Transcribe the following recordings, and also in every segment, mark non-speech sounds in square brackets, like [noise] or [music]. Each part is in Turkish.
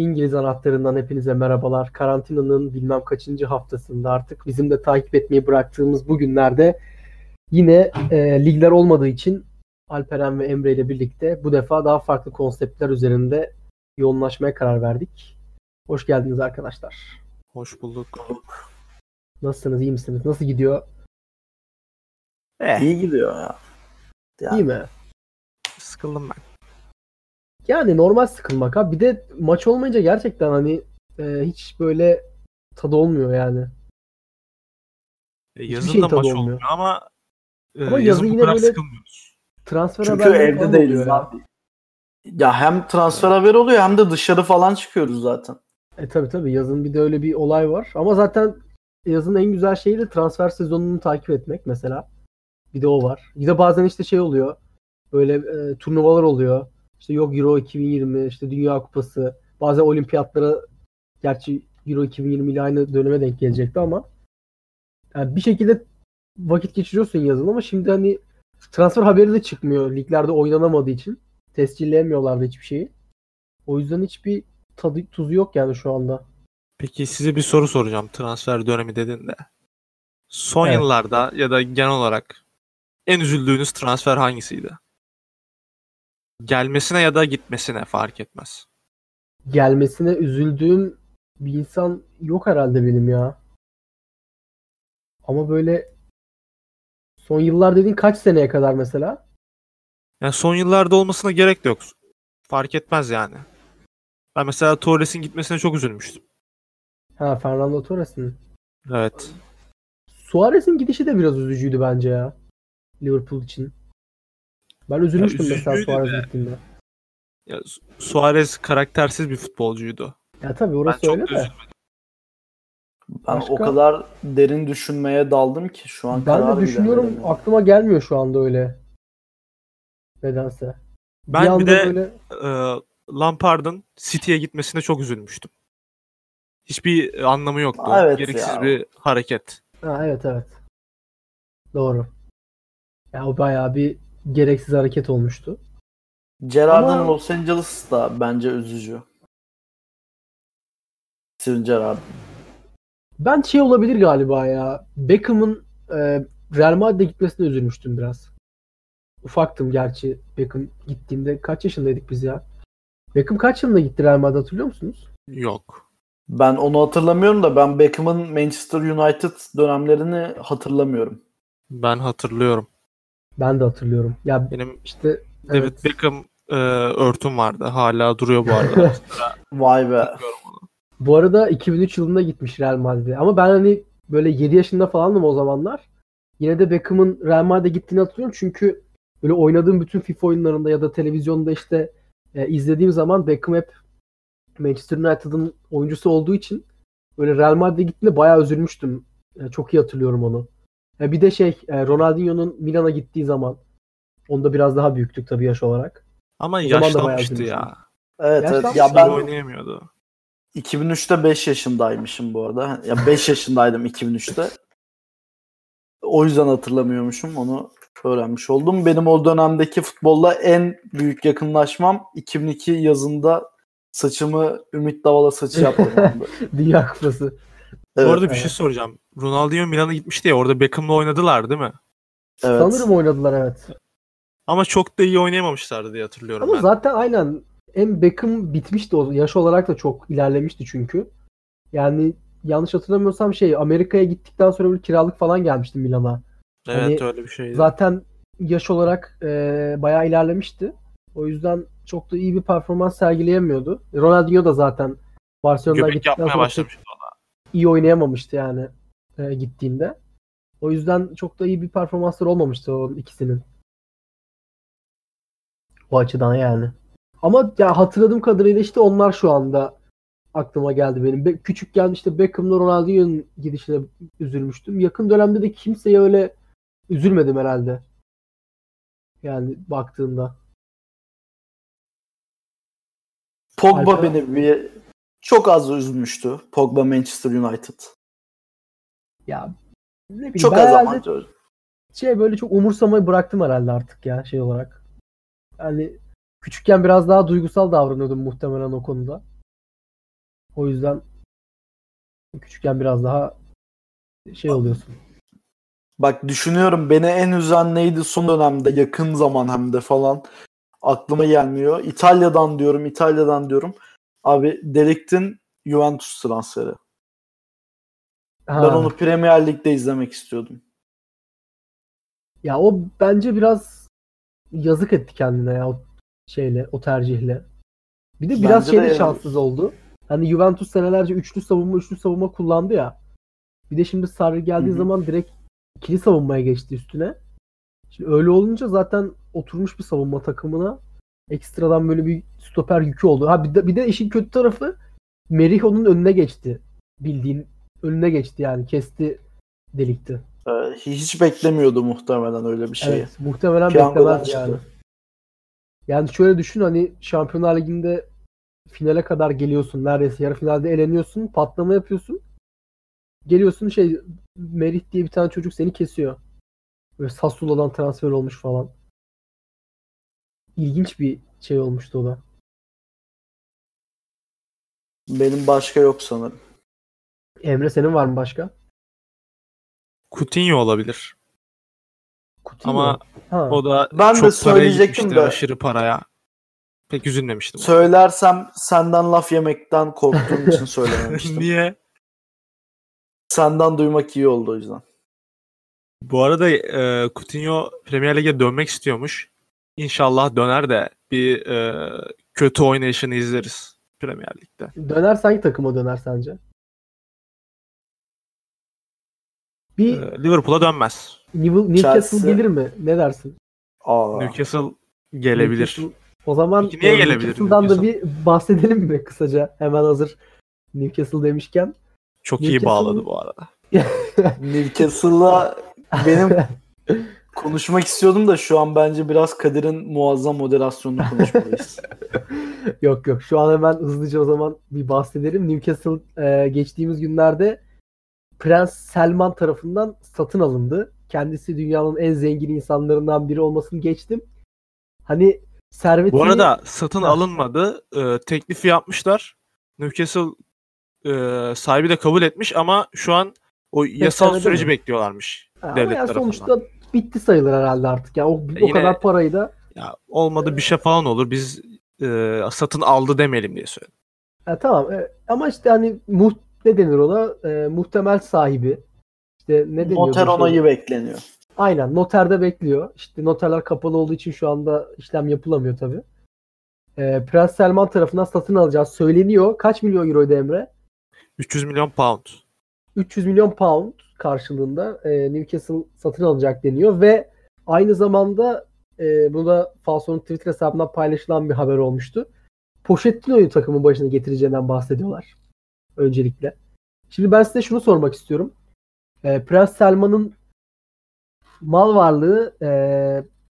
İngiliz anahtarından hepinize merhabalar. Karantinanın bilmem kaçıncı haftasında artık bizim de takip etmeyi bıraktığımız bu günlerde yine e, ligler olmadığı için Alperen ve Emre ile birlikte bu defa daha farklı konseptler üzerinde yoğunlaşmaya karar verdik. Hoş geldiniz arkadaşlar. Hoş bulduk. Nasılsınız? iyi misiniz? Nasıl gidiyor? Eh, İyi gidiyor ya. Ya, İyi mi? sıkıldım ben. Yani normal sıkılmak ha. Bir de maç olmayınca gerçekten hani e, hiç böyle tadı olmuyor yani. E, Hiçbir yazın şey da tadı maç olmuyor. olmuyor ama, e, Ama yazın yazın yine bu kadar böyle- sıkılmıyoruz. Transfer Çünkü evde değiliz ya. abi. Ya hem transfer haberi oluyor hem de dışarı falan çıkıyoruz zaten. E tabi tabi yazın bir de öyle bir olay var. Ama zaten yazın en güzel şeyi de transfer sezonunu takip etmek mesela. Bir de o var. Bir de bazen işte şey oluyor. Böyle e, turnuvalar oluyor. İşte yok Euro 2020, işte Dünya Kupası. Bazen olimpiyatlara gerçi Euro 2020 ile aynı döneme denk gelecekti ama yani bir şekilde vakit geçiriyorsun yazın ama şimdi hani transfer haberi de çıkmıyor liglerde oynanamadığı için. Tescilleyemiyorlar da hiçbir şeyi. O yüzden hiçbir tadı tuzu yok yani şu anda. Peki size bir soru soracağım transfer dönemi dedin de. Son Evet. yıllarda ya da genel olarak en üzüldüğünüz transfer hangisiydi? Gelmesine ya da gitmesine fark etmez. gelmesine üzüldüğüm bir insan yok herhalde benim ya. Ama böyle son yıllar dediğin kaç seneye kadar mesela? Yani son yıllarda olmasına gerek de yok. Fark etmez yani. Ben mesela Torres'in gitmesine çok üzülmüştüm. Ha Fernando Torres'in. Evet. Suarez'in gidişi de biraz üzücüydü bence ya. Liverpool için. Ben üzülmüştüm mesela üzücüydü Suarez de. gittiğinde. Ya, Su- Suarez karaktersiz bir futbolcuydu. Ya tabii Ben orası çok öyle de. üzülmedim. Ben Başka? o kadar derin düşünmeye daldım ki şu an Ben karar de düşünüyorum veremiyorum. aklıma gelmiyor şu anda öyle. Nedense. Ben bir anda de böyle e, Lampard'ın City'ye gitmesine çok üzülmüştüm. Hiçbir anlamı yoktu. Evet Gereksiz ya. bir hareket. Ha, evet evet. Doğru. Ya o bayağı bir gereksiz hareket olmuştu. Gerrard'ın Ama- Los Angeles da bence üzücü. Steven Gerrard. Ben şey olabilir galiba ya. Beckham'ın e, Real Madrid'e gitmesine üzülmüştüm biraz. Ufaktım gerçi Beckham gittiğinde. Kaç yaşındaydık biz ya? Beckham kaç yılında gitti Real Madrid'e hatırlıyor musunuz? Yok. Ben onu hatırlamıyorum da ben Beckham'ın Manchester United dönemlerini hatırlamıyorum. Ben hatırlıyorum. Ben de hatırlıyorum. Ya Benim işte David evet. Beckham e, örtüm vardı. Hala duruyor bu arada. [laughs] Vay be. Bu arada 2003 yılında gitmiş Real Madrid'e. Ama ben hani böyle 7 yaşında falandım o zamanlar. Yine de Beckham'ın Real Madrid'e gittiğini hatırlıyorum. Çünkü böyle oynadığım bütün FIFA oyunlarında ya da televizyonda işte e, izlediğim zaman Beckham hep Manchester United'ın oyuncusu olduğu için böyle Real Madrid'e gittiğinde bayağı üzülmüştüm. E, çok iyi hatırlıyorum onu. E, bir de şey e, Ronaldinho'nun Milan'a gittiği zaman onda biraz daha büyüktük tabii yaş olarak. Ama O yaşlanmıştı ya. Evet evet. Ya ben oynayamıyordu. 2003'te 5 yaşındaymışım bu arada. Ya 5 yaşındaydım 2003'te. O yüzden hatırlamıyormuşum. Onu öğrenmiş oldum. Benim o dönemdeki futbolla en büyük yakınlaşmam 2002 yazında saçımı Ümit Davala saçı yapmamdı. [laughs] Dünya Kupası. Bu arada bir evet. şey soracağım. Ronaldinho Milan'a gitmişti ya orada Beckham'la oynadılar değil mi? evet. Sanırım oynadılar evet. Ama çok da iyi oynayamamışlardı diye hatırlıyorum Ama ben. zaten aynen hem Beckham bitmişti o yaş olarak da çok ilerlemişti çünkü. Yani yanlış hatırlamıyorsam şey Amerika'ya gittikten sonra bir kiralık falan gelmişti Milan'a. Evet hani öyle bir şeydi. Zaten yaş olarak e, bayağı ilerlemişti. O yüzden çok da iyi bir performans sergileyemiyordu. Ronaldinho da zaten Barcelona'dan Göbek gittikten sonra da. İyi oynayamamıştı yani e, gittiğinde. O yüzden çok da iyi bir performansları olmamıştı o ikisinin. O açıdan yani. Ama ya hatırladığım kadarıyla işte onlar şu anda aklıma geldi benim. Be- küçükken işte Beckham'la Ronaldinho'nun gidişine üzülmüştüm. Yakın dönemde de kimseye öyle üzülmedim herhalde. Yani baktığında. Pogba Alper- beni bir çok az üzmüştü. Pogba Manchester United. Ya ne bileyim Çok az ama. şey böyle çok umursamayı bıraktım herhalde artık ya şey olarak. Yani küçükken biraz daha duygusal davranıyordum muhtemelen o konuda. O yüzden küçükken biraz daha şey oluyorsun. Bak düşünüyorum beni en üzen neydi son dönemde yakın zaman hem de falan aklıma gelmiyor. İtalya'dan diyorum İtalya'dan diyorum. Abi Delik'tin Juventus transferi. Ha. Ben onu Premier Lig'de izlemek istiyordum. Ya o bence biraz yazık etti kendine ya o şeyle, o tercihle. Bir de biraz Bence de şeyde yani. şanssız oldu. Hani Juventus senelerce üçlü savunma, üçlü savunma kullandı ya. Bir de şimdi Sarri geldiği Hı hı. zaman direkt ikili savunmaya geçti üstüne. Şimdi öyle olunca zaten oturmuş bir savunma takımına ekstradan böyle bir stoper yükü oldu. Ha bir de, bir de işin kötü tarafı Merihon'un önüne geçti. Bildiğin önüne geçti yani kesti delikti. Ee, hiç beklemiyordu muhtemelen öyle bir şeyi. Evet, muhtemelen beklemez çıktı. yani. Yani şöyle düşün hani Şampiyonlar Ligi'nde finale kadar geliyorsun. Neredeyse yarı finalde eleniyorsun. Patlama yapıyorsun. Geliyorsun şey Merih diye bir tane çocuk seni kesiyor. Böyle Sassuolo'dan transfer olmuş falan. İlginç bir şey olmuştu o da. Benim başka yok sanırım. Emre senin var mı başka? Coutinho olabilir. Coutinho. Ama ha. o da Ben de çok paraya söyleyecektim de. aşırı paraya. Pek üzülmemiştim. Söylersem senden laf yemekten korktuğum için [laughs] söylememiştim. Niye? Senden duymak iyi oldu o yüzden. Bu arada e, Coutinho Premier Lig'e dönmek istiyormuş. İnşallah döner de bir e, kötü oynayışını izleriz Premier Lig'de. Döner hangi takıma döner sence? Bir E, Liverpool'a dönmez. Newcastle Chelsea. gelir mi? Ne dersin? Aa. Newcastle gelebilir. Newcastle- O zaman Peki niye e, gelebilir Newcastle'dan da Newcastle? bir bahsedelim mi kısaca? Hemen hazır Newcastle demişken. Çok iyi Newcastle- bağladı bu arada. [laughs] Newcastle'la benim [laughs] konuşmak istiyordum da şu an bence biraz Kadir'in muazzam moderasyonunu konuşmalıyız. [laughs] yok yok şu an hemen hızlıca o zaman bir bahsedelim. Newcastle e, geçtiğimiz günlerde Prens Selman tarafından satın alındı. Kendisi dünyanın en zengin insanlarından biri olmasını geçtim. Hani servetini... Bu arada satın alınmadı. E, teklifi yapmışlar. Newcastle e, sahibi de kabul etmiş ama şu an o yasal süreci mi? bekliyorlarmış. Ha, ama devlet yani tarafından. sonuçta bitti sayılır herhalde artık. Yani o, o yine- kadar parayı da Ya olmadı bir şey falan olur. Biz e, satın aldı demeyelim diye söyledim. Ha, tamam E, ama işte hani muht ne denir ona E, muhtemel sahibi işte ne deniyor? Noter onayı bekleniyor. Aynen noterde bekliyor. İşte noterler kapalı olduğu için şu anda işlem yapılamıyor tabi. Prens Selman tarafından satın alacağı söyleniyor. Kaç milyon euroydu Emre? 300 milyon pound. 300 milyon pound karşılığında e, Newcastle satın alacak deniyor ve aynı zamanda e, bu da Falso'nun Twitter hesabından paylaşılan bir haber olmuştu. Pochettino'yu takımın başına getireceğinden bahsediyorlar. Öncelikle. Şimdi ben size şunu sormak istiyorum. E, Prens Selman'ın mal varlığı e,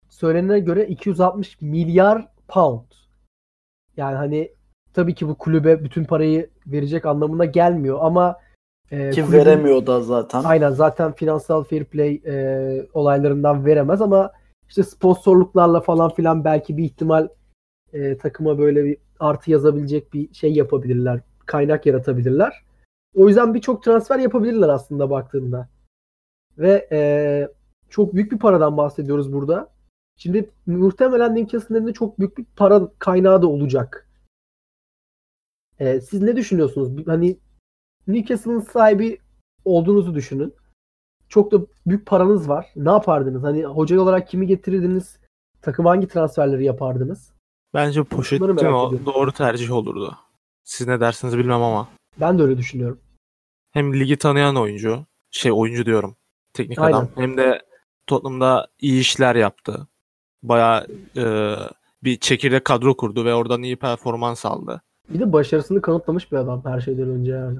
söylenene göre 260 milyar pound. Yani hani tabii ki bu kulübe bütün parayı verecek anlamına gelmiyor ama e, Ki kulübün- veremiyor da zaten. Aynen zaten finansal fair play e, olaylarından veremez ama işte sponsorluklarla falan filan belki bir ihtimal e, takıma böyle bir artı yazabilecek bir şey yapabilirler. Kaynak yaratabilirler. O yüzden birçok transfer yapabilirler aslında baktığında. Ve e, çok büyük bir paradan bahsediyoruz burada. Şimdi muhtemelen Newcastle'ın elinde çok büyük bir para kaynağı da olacak. E, siz ne düşünüyorsunuz? Hani Newcastle'ın sahibi olduğunuzu düşünün. Çok da büyük paranız var. Ne yapardınız? Hani hoca olarak kimi getirirdiniz? Takım hangi transferleri yapardınız? Bence Pochettino doğru tercih olurdu. Siz ne dersiniz bilmem ama. Ben de öyle düşünüyorum. Hem ligi tanıyan oyuncu. Şey oyuncu diyorum. Teknik Aynen. adam. Hem de Tottenham'da iyi işler yaptı. Bayağı e, bir çekirdek kadro kurdu ve oradan iyi performans aldı. Bir de başarısını kanıtlamış bir adam her şeyden önce yani.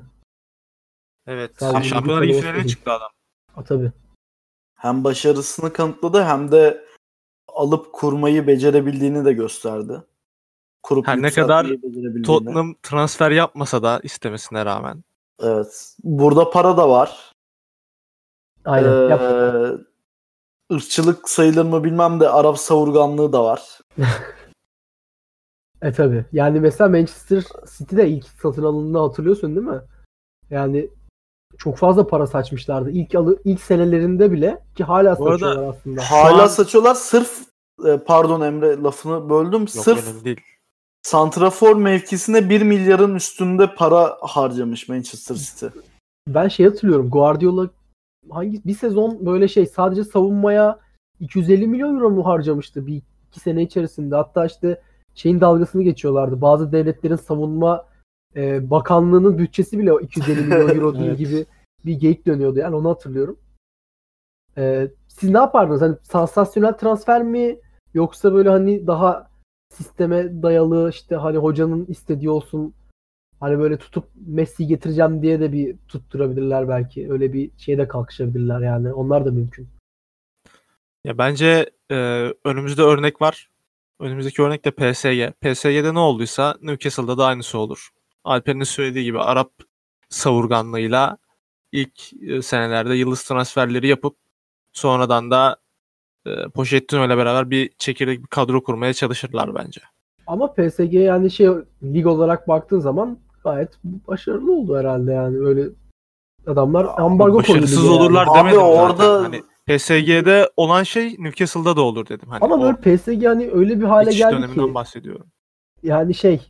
Evet. Sadece Şampiyonlar ligi finaline çıktı adam. A, tabii. Hem başarısını kanıtladı hem de alıp kurmayı becerebildiğini de gösterdi. Kurup Her ne kadar. Tottenham transfer yapmasa da istemesine rağmen. Evet. Burada para da var. Aynen. Yap. Ee, ırkçılık sayılır mı bilmem de Arap savurganlığı da var. [laughs] E tabi. Yani mesela Manchester City'de ilk satın alındığını hatırlıyorsun değil mi? Yani çok fazla para saçmışlardı. İlk alı, ilk senelerinde bile ki hala Bu arada- saçıyorlar aslında. Hala an- saçıyorlar sırf e, pardon Emre lafını böldüm. Yok sırf değil. santrafor mevkisine 1 milyarın üstünde para harcamış Manchester City. Ben şey hatırlıyorum. Guardiola hangi bir sezon böyle şey sadece savunmaya 250 milyon euro mu harcamıştı bir iki sene içerisinde. Hatta işte şeyin dalgasını geçiyorlardı. Bazı devletlerin savunma e, bakanlığının bütçesi bile o 250 milyon [laughs] euro değil Evet. gibi bir geyik dönüyordu. Yani onu hatırlıyorum. E, siz ne yapardınız? Hani sansasyonel transfer mi yoksa böyle hani daha sisteme dayalı işte hani hocanın istediği olsun Hani böyle tutup Messi getireceğim diye de bir tutturabilirler belki. Öyle bir şeyde kalkışabilirler yani. Onlar da mümkün. Ya bence e, önümüzde örnek var. Önümüzdeki örnek de PSG. PSG'de ne olduysa Newcastle'da da aynısı olur. Alper'in söylediği gibi Arap savurganlığıyla ilk e, senelerde yıldız transferleri yapıp sonradan da e, Pochettino ile beraber bir çekirdek bir kadro kurmaya çalışırlar bence. Ama PSG yani şey lig olarak baktığın zaman gayet başarılı oldu herhalde yani. Öyle adamlar ambargo koydu. Başarısız lige yani. olurlar Abi demedim orada-. Hani PSG'de olan şey Newcastle'da da olur dedim. Hani Ama böyle PSG hani öyle bir hale geldi döneminden ki bahsediyorum. yani şey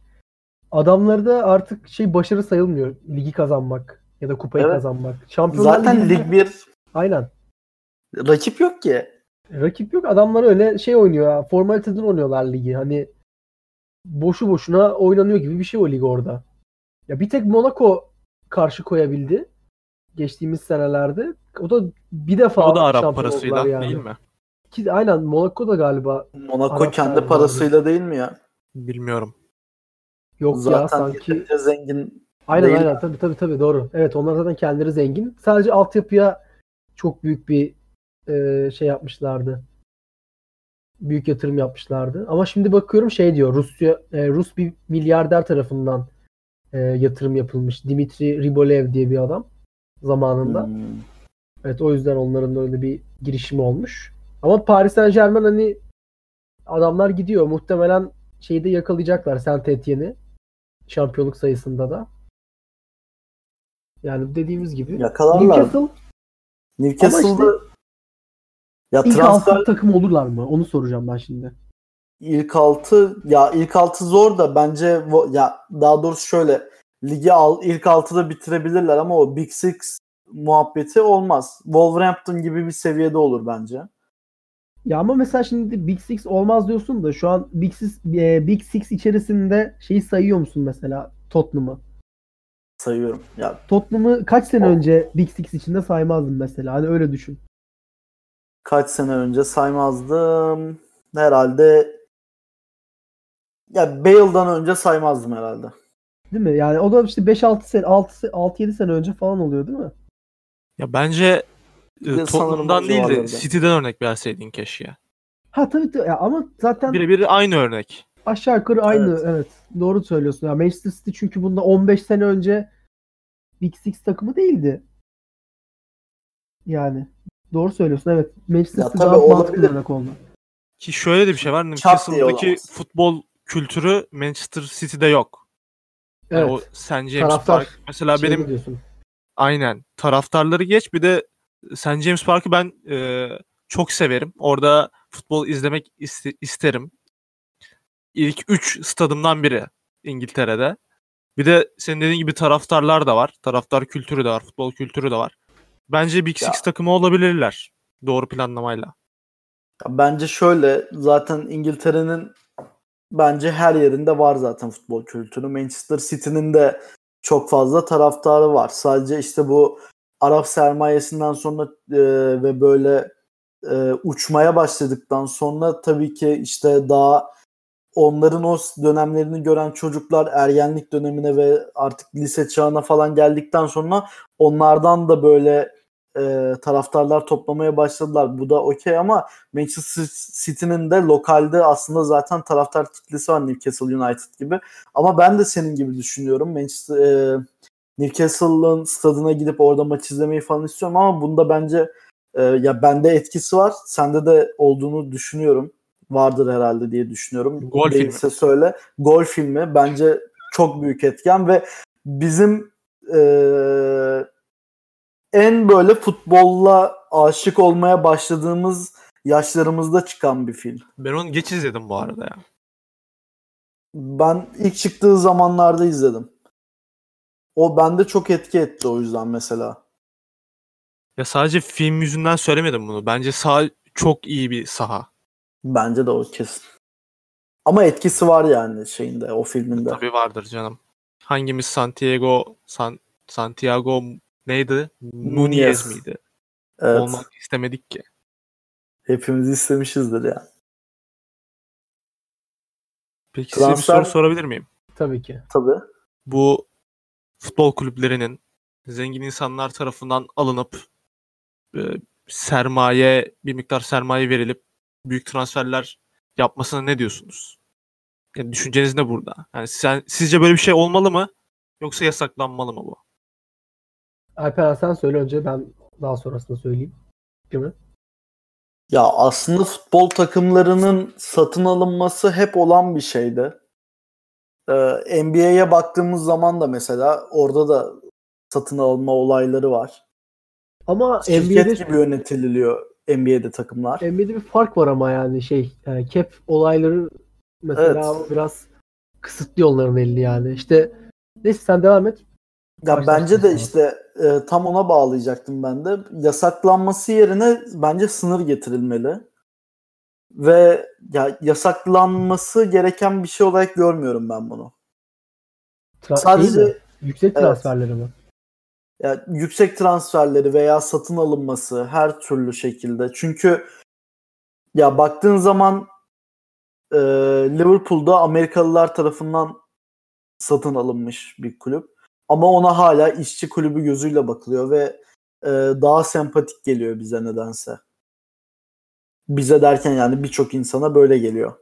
adamlarda artık şey başarı sayılmıyor. Ligi kazanmak ya da kupayı Evet. kazanmak. Şampiyonlar Zaten Ligi'nde- Lig 1 Aynen. rakip yok ki. Rakip yok. Adamlar öyle şey oynuyor ya. Formaliteden oynuyorlar ligi. Hani boşu boşuna oynanıyor gibi bir şey o lig orada. Ya bir tek Monaco karşı koyabildi. Geçtiğimiz senelerde. O da bir defa O da Arap parasıyla yani. değil mi? Ki, aynen Monaco da galiba Monaco Arap kendi parasıyla değil mi ya? Bilmiyorum. Yok ya Zaten sanki. yeterince zengin Aynen değil. aynen tabii tabii tabii doğru. Evet onlar zaten kendileri zengin. Sadece altyapıya çok büyük bir e, şey yapmışlardı. Büyük yatırım yapmışlardı. Ama şimdi bakıyorum şey diyor Rusya e, Rus bir milyarder tarafından e, yatırım yapılmış. Dimitri Ribolev diye bir adam zamanında. Hmm. Evet o yüzden onların öyle bir girişimi olmuş. Ama Paris Saint-Germain hani adamlar gidiyor. Muhtemelen şeyi de yakalayacaklar Saint Etienne'i. Şampiyonluk sayısında da. Yani dediğimiz gibi. Yakalarlar. Newcastle Newcastle'da ya ilk transfer altı takım olurlar mı? Onu soracağım ben şimdi. ilk altı ya ilk altı zor da bence ya daha doğrusu şöyle ligi al, ilk altıda bitirebilirler ama o Big Six muhabbeti olmaz. Wolverhampton gibi bir seviyede olur bence. Ya ama mesela şimdi Big Six olmaz diyorsun da şu an Big Six, e, Big Six içerisinde şeyi sayıyor musun mesela Tottenham'ı? Sayıyorum. Ya Tottenham'ı kaç sene O- önce Big Six içinde saymazdım mesela. Hani öyle düşün. kaç sene önce saymazdım. Herhalde ya Bale'dan önce saymazdım herhalde. Değil mi? Yani o da işte 5-6 sene 6 6-7 sene önce falan oluyor değil mi? Ya bence e, sanırım Tottenham'dan o değil de. City'den örnek verseydin keşke. Ha tabii tabii. Ya ama zaten Birebir aynı örnek. aşağı yukarı aynı. Evet. Evet. Doğru söylüyorsun. Ya Manchester City çünkü bunda 15 sene önce Big Six takımı değildi. Yani doğru söylüyorsun. Evet. Manchester City tabii daha mantıklı örnek oldu. Ki şöyle de bir şey var. Newcastle'daki olamaz. futbol kültürü Manchester City'de yok. Yani Evet. o St. James Taraftar Park mesela Şey benim diyorsun. aynen taraftarları geç bir de St. James Park'ı ben e, çok severim. Orada futbol izlemek iste- isterim. İlk 3 stadımdan biri İngiltere'de. Bir de senin dediğin gibi taraftarlar da var. Taraftar kültürü de var. Futbol kültürü de var. Bence Big Ya. Six takımı olabilirler. Doğru planlamayla. Ya bence şöyle zaten İngiltere'nin bence her yerinde var zaten futbol kültürü. Manchester City'nin de çok fazla taraftarı var. Sadece işte bu Arap sermayesinden sonra e, ve böyle e, uçmaya başladıktan sonra tabii ki işte daha onların o dönemlerini gören çocuklar ergenlik dönemine ve artık lise çağına falan geldikten sonra onlardan da böyle e, taraftarlar toplamaya başladılar. Bu da okey ama Manchester City'nin de lokalde aslında zaten taraftar kitlesi var Newcastle United gibi. Ama ben de senin gibi düşünüyorum. Manchester e, Newcastle'ın stadına gidip orada maç izlemeyi falan istiyorum ama bunda bence e, ya bende etkisi var. Sende de olduğunu düşünüyorum. vardır herhalde diye düşünüyorum. Gol Değilse filmi. söyle. Gol filmi bence çok büyük etken ve bizim eee, en böyle futbolla aşık olmaya başladığımız yaşlarımızda çıkan bir film. Ben onu geç izledim bu arada ya. Ben ilk çıktığı zamanlarda izledim. O bende çok etki etti o yüzden mesela. Ya sadece film yüzünden söylemedim bunu. Bence sağ çok iyi bir saha. Bence de o kesin. Ama etkisi var yani şeyinde o filminde. Tabii vardır canım. Hangimiz Santiago San, Santiago neydi? Nunez Nunez. miydi? Evet. Olmak istemedik ki. Hepimiz istemişizdir ya. Peki size bir Transfer- soru sorabilir miyim? Tabii ki. Tabii. Bu futbol kulüplerinin zengin insanlar tarafından alınıp e, sermaye bir miktar sermaye verilip büyük transferler yapmasına ne diyorsunuz? Yani düşünceniz ne burada? Yani sen sizce böyle bir şey olmalı mı? Yoksa yasaklanmalı mı bu? Alper sen söyle önce ben daha sonrasında söyleyeyim. Değil mi? Ya aslında futbol takımlarının satın alınması hep olan bir şeydi. Ee, NBA'ye baktığımız zaman da mesela orada da satın alma olayları var. Ama Şirket NBA'de, gibi yönetiliyor NBA'de takımlar. NBA'de bir fark var ama yani şey e, cap olayları mesela Evet. biraz kısıtlı onların elini yani. İşte neyse sen devam et. Ya bence de sonra. işte e, tam ona bağlayacaktım ben de. Yasaklanması yerine bence sınır getirilmeli. Ve ya yasaklanması gereken bir şey olarak görmüyorum ben bunu. Tra- Sadece şey mi? yüksek Evet. transferleri mi? ya yüksek transferleri veya satın alınması her türlü şekilde. Çünkü ya baktığın zaman e, Liverpool'da Amerikalılar tarafından satın alınmış bir kulüp. Ama ona hala işçi kulübü gözüyle bakılıyor ve e, daha sempatik geliyor bize nedense. Bize derken yani birçok insana böyle geliyor.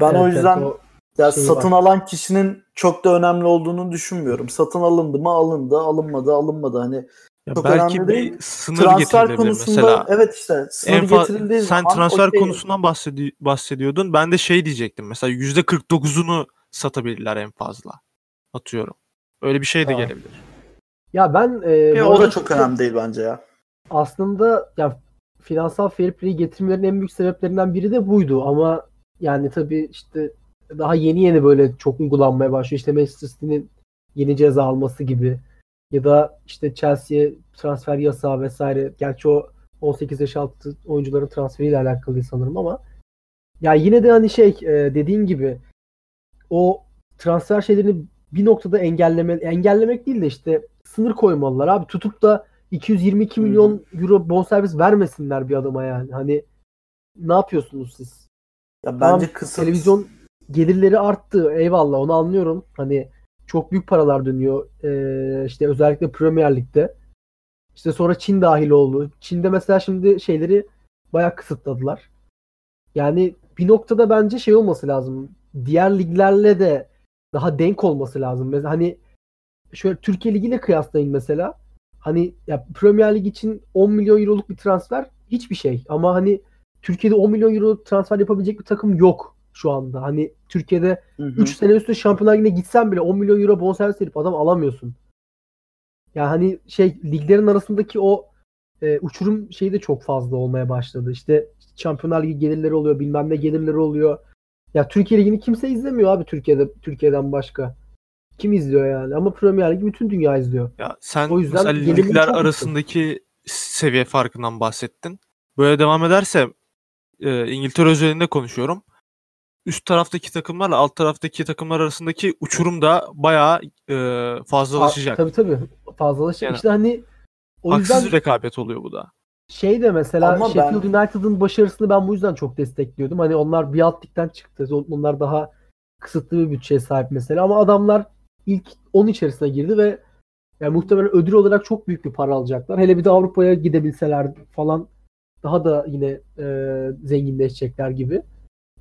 Ben Evet, o evet, yüzden o ya şey satın var. alan kişinin çok da önemli olduğunu düşünmüyorum. Satın alındı mı alındı, alınmadı alınmadı. Hani Ya Çok belki önemli bir değil. sınır transfer konusunda mesela. evet işte sınır getirildiği sen zaman transfer okey. konusundan bahsedi- bahsediyordun. Ben de şey diyecektim. Mesela %49'unu satabilirler en fazla. Atıyorum. Öyle bir şey de Aa. gelebilir. Ya ben e, Ya bu o da çok önemli değil bence ya. aslında ya finansal fair play getirmelerin en büyük sebeplerinden biri de buydu ama yani tabii işte daha yeni yeni böyle çok uygulanmaya başlıyor. İşte Manchester City'nin yeni ceza alması gibi ya da işte Chelsea'ye transfer yasağı vesaire. Gerçi o 18 yaş altı oyuncuların transferiyle alakalı sanırım ama ya yine de hani şey e, dediğin gibi o transfer şeylerini bir noktada engelleme engellemek değil de işte sınır koymalılar abi. Tutup da 222 Hı hı. milyon euro bonservis vermesinler bir adama yani. Hani ne yapıyorsunuz siz? Ya Tamam, bence kısıt. televizyon gelirleri arttı. Eyvallah onu anlıyorum. Hani çok büyük paralar dönüyor. Ee, işte özellikle Premier Lig'de. İşte sonra Çin dahil oldu. Çin'de mesela şimdi şeyleri bayağı kısıtladılar. Yani bir noktada bence şey olması lazım. Diğer liglerle de daha denk olması lazım. Mesela hani şöyle Türkiye Ligi'yle kıyaslayın mesela. Hani ya Premier Lig için 10 milyon euroluk bir transfer hiçbir şey. Ama hani Türkiye'de 10 milyon euro transfer yapabilecek bir takım yok şu anda. Hani Türkiye'de Hı hı. 3 sene üstü Şampiyonlar Ligi'ne gitsen bile 10 milyon euro bonservis verip adam alamıyorsun. Yani hani şey liglerin arasındaki o e, uçurum şeyi de çok fazla olmaya başladı. İşte Şampiyonlar Ligi gelirleri oluyor, bilmem ne gelirleri oluyor. Ya Türkiye Ligi'ni kimse izlemiyor abi Türkiye'de Türkiye'den başka. Kim izliyor yani? Ama Premier Ligi bütün dünya izliyor. Ya sen O yüzden mesela ligler arasındaki seviye farkından bahsettin. Böyle devam ederse e, İngiltere özelinde konuşuyorum. Üst taraftaki takımlarla alt taraftaki takımlar arasındaki uçurum da bayağı e, fazlalaşacak. Tabii tabii. Fazlalaşacak. Yani işte hani o Haksız yüzden rekabet oluyor bu da. Şey de mesela Ama Sheffield ben- United'ın başarısını ben bu yüzden çok destekliyordum. Hani onlar bir alt ligden çıktı. Onlar daha kısıtlı bir bütçeye sahip mesela ama adamlar ilk 10 içerisine girdi ve yani muhtemelen ödül olarak çok büyük bir para alacaklar. Hele bir de Avrupa'ya gidebilseler falan daha da yine e, zenginleşecekler gibi.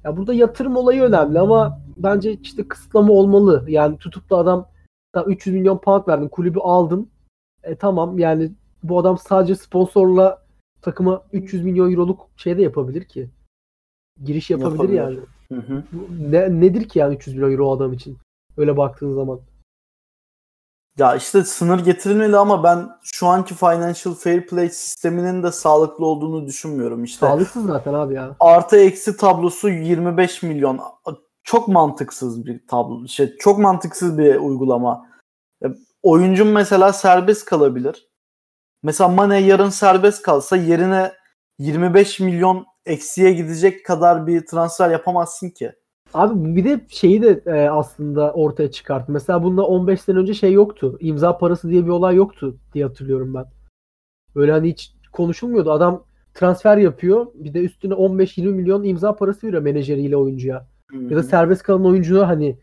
Ya burada yatırım olayı önemli ama bence işte kısıtlama olmalı. Yani tutup da adam da 300 milyon pound verdin, kulübü aldın. E tamam yani bu adam sadece sponsorla takıma 300 milyon euroluk şey de yapabilir ki. giriş yapabilir Yapabilir. yani. Hı hı. Ne, nedir ki yani 300 milyon euro adam için? Öyle baktığın zaman. Ya işte sınır getirilmeli ama ben şu anki financial fair play sisteminin de sağlıklı olduğunu düşünmüyorum. İşte Sağlıksız zaten abi ya. artı eksi tablosu 25 milyon. Çok mantıksız bir tablo. Şey, çok mantıksız bir uygulama. Ya, oyuncun mesela serbest kalabilir. Mesela Mane yarın serbest kalsa yerine 25 milyon eksiye gidecek kadar bir transfer yapamazsın ki. Abi bir de şeyi de e, aslında ortaya çıkarttı. Mesela bunda 15 sene önce şey yoktu. İmza parası diye bir olay yoktu diye hatırlıyorum ben. Böyle hani hiç konuşulmuyordu. Adam transfer yapıyor. Bir de üstüne 15-20 milyon imza parası veriyor menajeriyle oyuncuya. Ya da serbest kalan oyuncuya hani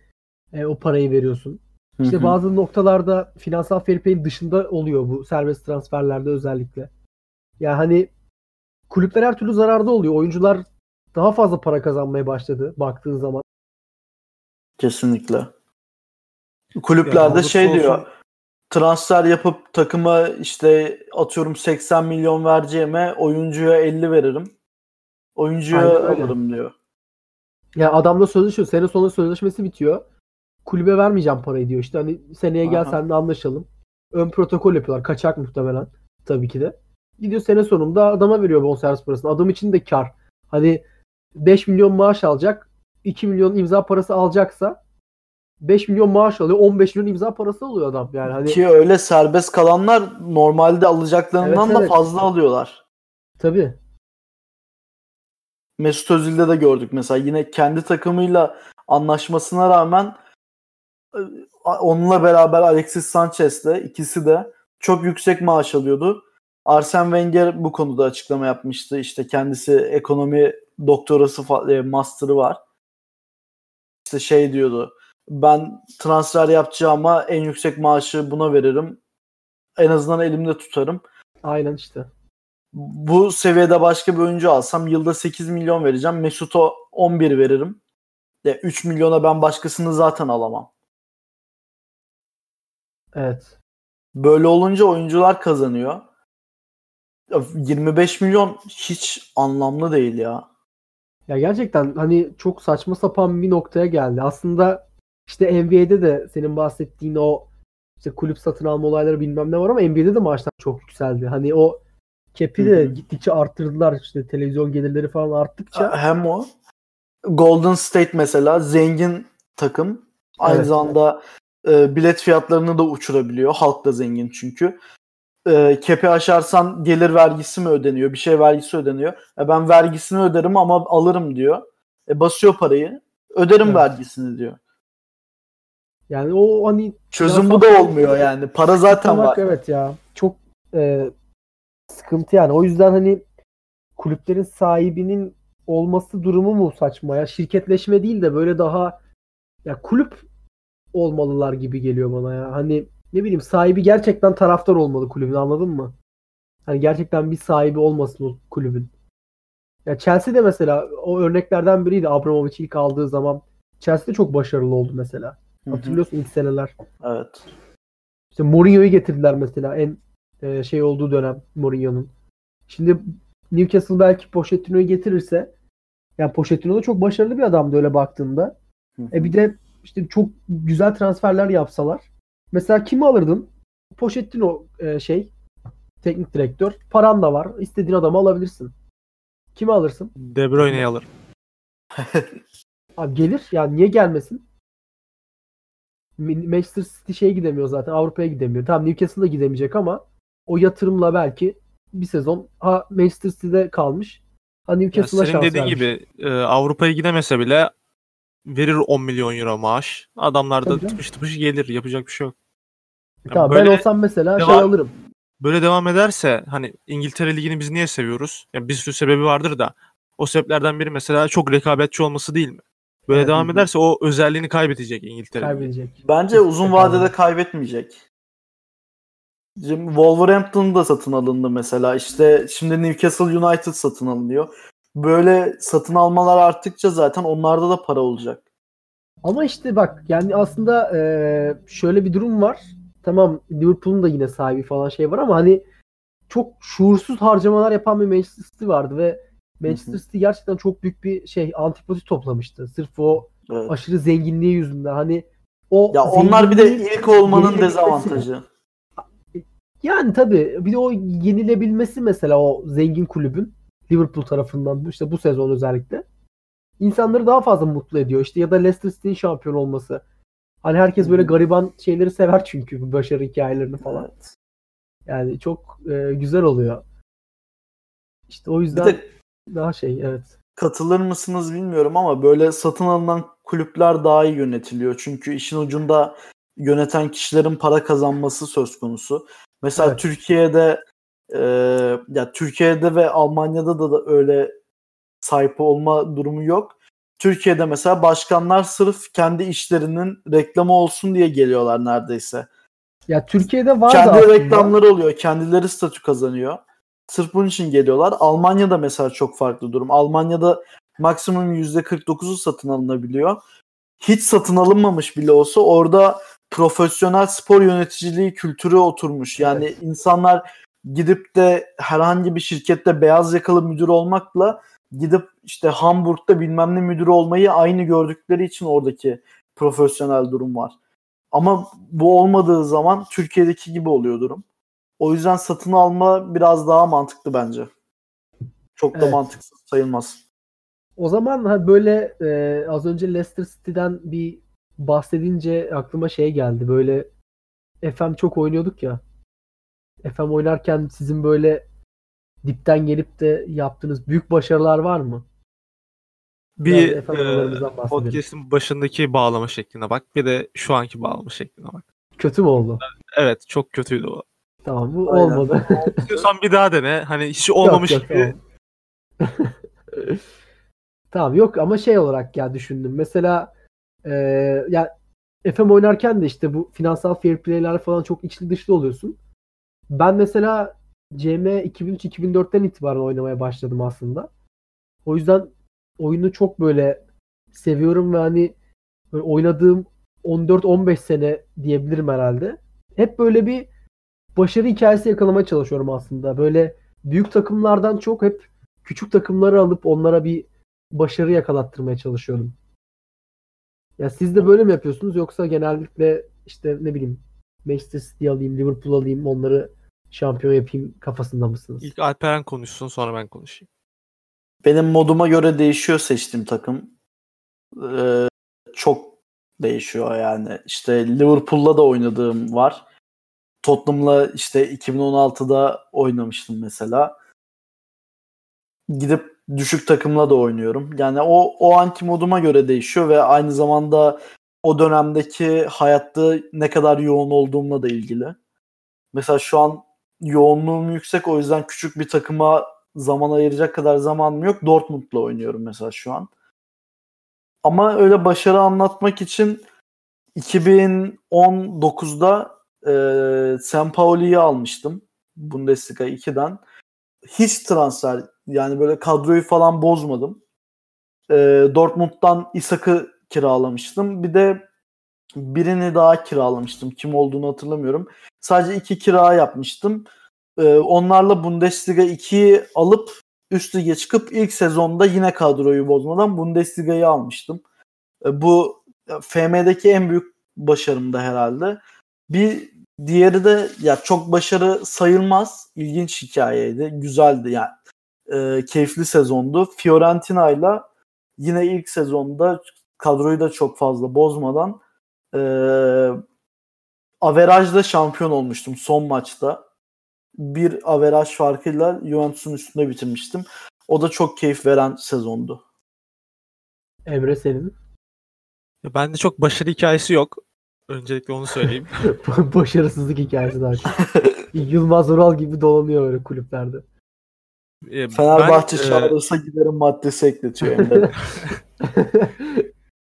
e, o parayı veriyorsun. İşte bazı noktalarda finansal fair play'in dışında oluyor bu serbest transferlerde özellikle. Yani hani kulüpler her türlü zararda oluyor. Oyuncular daha fazla para kazanmaya başladı baktığın zaman. Kesinlikle. Kulüplerde olursa şey olsun- diyor. Transfer yapıp takıma işte atıyorum 80 milyon vereceğime oyuncuya 50 veririm. Oyuncuya Aynen alırım diyor. Ya adamla sözleşiyor. Sene sonu sözleşmesi bitiyor. Kulübe vermeyeceğim parayı diyor. İşte hani seneye gel Aha. seninle anlaşalım. Ön protokol yapıyorlar. Kaçak muhtemelen. Tabii ki de. Gidiyor sene sonunda adama veriyor bonservis parasını. Adam için de kar. Hani 5 milyon maaş alacak. 2 milyon imza parası alacaksa 5 milyon maaş alıyor. 15 milyon imza parası alıyor adam. Yani hani Ki öyle serbest kalanlar normalde alacaklarından Evet, da evet. fazla alıyorlar. tabii. Mesut Özil'de de gördük mesela yine kendi takımıyla anlaşmasına rağmen e, onunla beraber Alexis Sanchez'le ikisi de çok yüksek maaş alıyordu. Arsene Wenger bu konuda açıklama yapmıştı. İşte kendisi ekonomi doktorası e, master'ı var. İşte şey diyordu. Ben transfer yapacağıma en yüksek maaşı buna veririm. En azından elimde tutarım. Aynen işte. Bu seviyede başka bir oyuncu alsam yılda 8 milyon vereceğim. Mesut'a 11 veririm. Ya 3 milyona ben başkasını zaten alamam. Evet. Böyle olunca oyuncular kazanıyor. Ya 25 milyon hiç anlamlı değil ya. Ya gerçekten hani çok saçma sapan bir noktaya geldi. Aslında işte NBA'de de senin bahsettiğin o işte kulüp satın alma olayları bilmem ne var ama NBA'de de maaşlar çok yükseldi. Hani o cap'i de Hı hı. gittikçe arttırdılar. İşte televizyon gelirleri falan arttıkça. Hem o Golden State mesela zengin takım. Aynı Evet. zamanda e, bilet fiyatlarını da uçurabiliyor. Halk da zengin çünkü. E, kepi aşarsan gelir vergisi mi ödeniyor? Bir şey vergisi ödeniyor. E, ben vergisini öderim ama alırım diyor. E, basıyor parayı. Öderim Evet. vergisini diyor. Yani o hani Çözüm bu da olmuyor yani. Para zaten var. evet ya. Çok e, sıkıntı yani. O yüzden hani kulüplerin sahibinin olması durumu mu saçma ya? Şirketleşme değil de böyle daha ya kulüp olmalılar gibi geliyor bana ya. Hani ne bileyim sahibi gerçekten taraftar olmalı kulübün anladın mı? Hani gerçekten bir sahibi olmasın o kulübün. Ya Chelsea de mesela o örneklerden biriydi Abramovich ilk aldığı zaman. Chelsea de çok başarılı oldu mesela. Hatırlıyorsun ilk seneler. Evet. İşte Mourinho'yu getirdiler mesela en e, şey olduğu dönem Mourinho'nun. Şimdi Newcastle belki Pochettino'yu getirirse yani Pochettino da çok başarılı bir adamdı öyle baktığında. Hı hı. E bir de işte çok güzel transferler yapsalar. Mesela kimi alırdın? Pochettino e, şey teknik direktör. Paran da var. İstediğin adamı alabilirsin. Kimi alırsın? De Bruyne'yi alır. [laughs] Abi gelir. Yani niye gelmesin? Manchester City şeye gidemiyor zaten. Avrupa'ya gidemiyor. Tamam Newcastle'da gidemeyecek ama o yatırımla belki bir sezon ha Manchester City'de kalmış. Ha Newcastle'a senin şans dediğin vermiş. gibi e, Avrupa'ya gidemese bile verir 10 milyon euro maaş. Adamlar da Tabii tıpış tıpış gelir. Yapacak bir şey yok. Ya Tamam böyle ben olsam mesela şey devam- alırım. Böyle devam ederse hani İngiltere Ligi'ni biz niye seviyoruz? Ya bir sürü sebebi vardır da o sebeplerden biri mesela çok rekabetçi olması değil mi? Böyle Evet, devam ederse o özelliğini kaybedecek İngiltere. Kaybedecek. Bence uzun vadede kaybetmeyecek. Şimdi Wolverhampton da satın alındı mesela. İşte şimdi Newcastle United satın alınıyor. Böyle satın almalar arttıkça zaten onlarda da para olacak. Ama işte bak yani aslında eee, şöyle bir durum var. Tamam Liverpool'un da yine sahibi falan şey var ama hani çok şuursuz harcamalar yapan bir Manchester City vardı ve Manchester City gerçekten çok büyük bir şey antipati toplamıştı. Sırf o Evet. aşırı zenginliği yüzünden. Hani o Ya onlar bir de ilk olmanın dezavantajı. [laughs] Yani tabii bir de o yenilebilmesi mesela o zengin kulübün Liverpool tarafından işte bu sezon özellikle insanları daha fazla mutlu ediyor. İşte ya da Leicester City'nin şampiyon olması. Hani herkes böyle gariban şeyleri sever çünkü bu başarı hikayelerini falan. Evet. Yani çok e, güzel oluyor. İşte o yüzden de daha şey evet. katılır mısınız bilmiyorum ama böyle satın alınan kulüpler daha iyi yönetiliyor. Çünkü işin ucunda yöneten kişilerin para kazanması söz konusu. Mesela Evet. Türkiye'de e, ya Türkiye'de ve Almanya'da da, da öyle sahip olma durumu yok. Türkiye'de mesela başkanlar sırf kendi işlerinin reklamı olsun diye geliyorlar neredeyse. Ya Türkiye'de var da Kendi aslında. reklamları oluyor. Kendileri statü kazanıyor. Sırf bunun için geliyorlar. Almanya'da mesela çok farklı durum. Almanya'da maksimum %49'u satın alınabiliyor. Hiç satın alınmamış bile olsa orada profesyonel spor yöneticiliği kültürü oturmuş. Yani insanlar gidip de herhangi bir şirkette beyaz yakalı müdür olmakla gidip işte Hamburg'da bilmem ne müdür olmayı aynı gördükleri için oradaki profesyonel durum var. Ama bu olmadığı zaman Türkiye'deki gibi oluyor durum. O yüzden satın alma biraz daha mantıklı bence. Çok da Evet. mantıksız sayılmaz. O zaman ha böyle e, az önce Leicester City'den bir bahsedince aklıma şey geldi. Böyle FM çok oynuyorduk ya. FM oynarken sizin böyle dipten gelip de yaptığınız büyük başarılar var mı? Bir e, podcast'in başındaki bağlama şekline bak. Bir de şu anki bağlama şekline bak. Kötü mü oldu? Evet çok kötüydü o. Tamam bu Aynen. olmadı. [laughs] İstiyorsan bir daha dene. Hani hiç olmamış Yok, yok, gibi. tamam. [laughs] Tamam yok ama şey olarak ya düşündüm. Mesela e, ya FM oynarken de işte bu finansal fair play'ler falan çok içli dışlı oluyorsun. Ben mesela CM 2003-2004'ten itibaren oynamaya başladım aslında. O yüzden oyunu çok böyle seviyorum ve hani böyle oynadığım 14-15 sene diyebilirim herhalde. Hep böyle bir başarı hikayesi yakalamaya çalışıyorum aslında. Böyle büyük takımlardan çok hep küçük takımları alıp onlara bir başarı yakalattırmaya çalışıyorum. Ya siz de böyle mi yapıyorsunuz yoksa genellikle işte ne bileyim Manchester City alayım, Liverpool alayım, onları şampiyon yapayım kafasında mısınız? İlk Alperen konuşsun sonra ben konuşayım. Benim moduma göre değişiyor seçtiğim takım. Ee, çok değişiyor yani. İşte Liverpool'la da oynadığım var. Tottenham'la işte 2016'da oynamıştım mesela. Gidip düşük takımla da oynuyorum. Yani o o anki moduma göre değişiyor ve aynı zamanda o dönemdeki hayatta ne kadar yoğun olduğumla da ilgili. Mesela şu an yoğunluğum yüksek o yüzden küçük bir takıma zaman ayıracak kadar zamanım yok. Dortmund'la oynuyorum mesela şu an. Ama öyle başarı anlatmak için 2019'da e, Sampaoli'yi almıştım. Bundesliga 2'den. Hiç transfer yani böyle kadroyu falan bozmadım. E, Dortmund'dan Isak'ı kiralamıştım. Bir de birini daha kiralamıştım. Kim olduğunu hatırlamıyorum. Sadece iki kira yapmıştım. Ee, onlarla Bundesliga 2'yi alıp üst lige çıkıp ilk sezonda yine kadroyu bozmadan Bundesliga'yı almıştım. Ee, bu FM'deki en büyük başarım da herhalde. Bir diğeri de ya çok başarı sayılmaz. İlginç hikayeydi. Güzeldi yani. Ee, keyifli sezondu. Fiorentina'yla yine ilk sezonda kadroyu da çok fazla bozmadan ee, averajla şampiyon olmuştum son maçta. Bir averaj farkıyla Juventus'un üstünde bitirmiştim. O da çok keyif veren sezondu. Emre senin. Ya bende çok başarı hikayesi yok. Öncelikle onu söyleyeyim. [laughs] Başarısızlık hikayesi daha çok. Yılmaz Ural gibi dolanıyor öyle kulüplerde. Ee, Fenerbahçe ben, e, çağırırsa giderim maddesi ekletiyor. [laughs]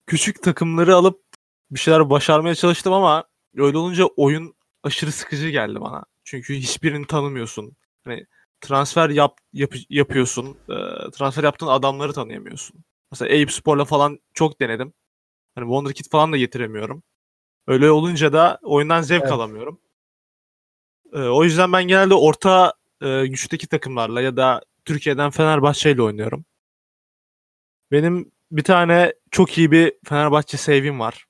küçük takımları alıp bir şeyler başarmaya çalıştım ama öyle olunca oyun aşırı sıkıcı geldi bana. Çünkü hiçbirini tanımıyorsun. Hani transfer yap, yap- yapıyorsun. e, transfer yaptığın adamları tanıyamıyorsun. Mesela Eyüp Spor'la falan çok denedim. Hani Wonderkid falan da getiremiyorum. Öyle olunca da oyundan zevk Evet. alamıyorum. E, o yüzden ben genelde orta e, güçteki takımlarla ya da Türkiye'den Fenerbahçe ile oynuyorum. Benim bir tane çok iyi bir Fenerbahçe sevim var.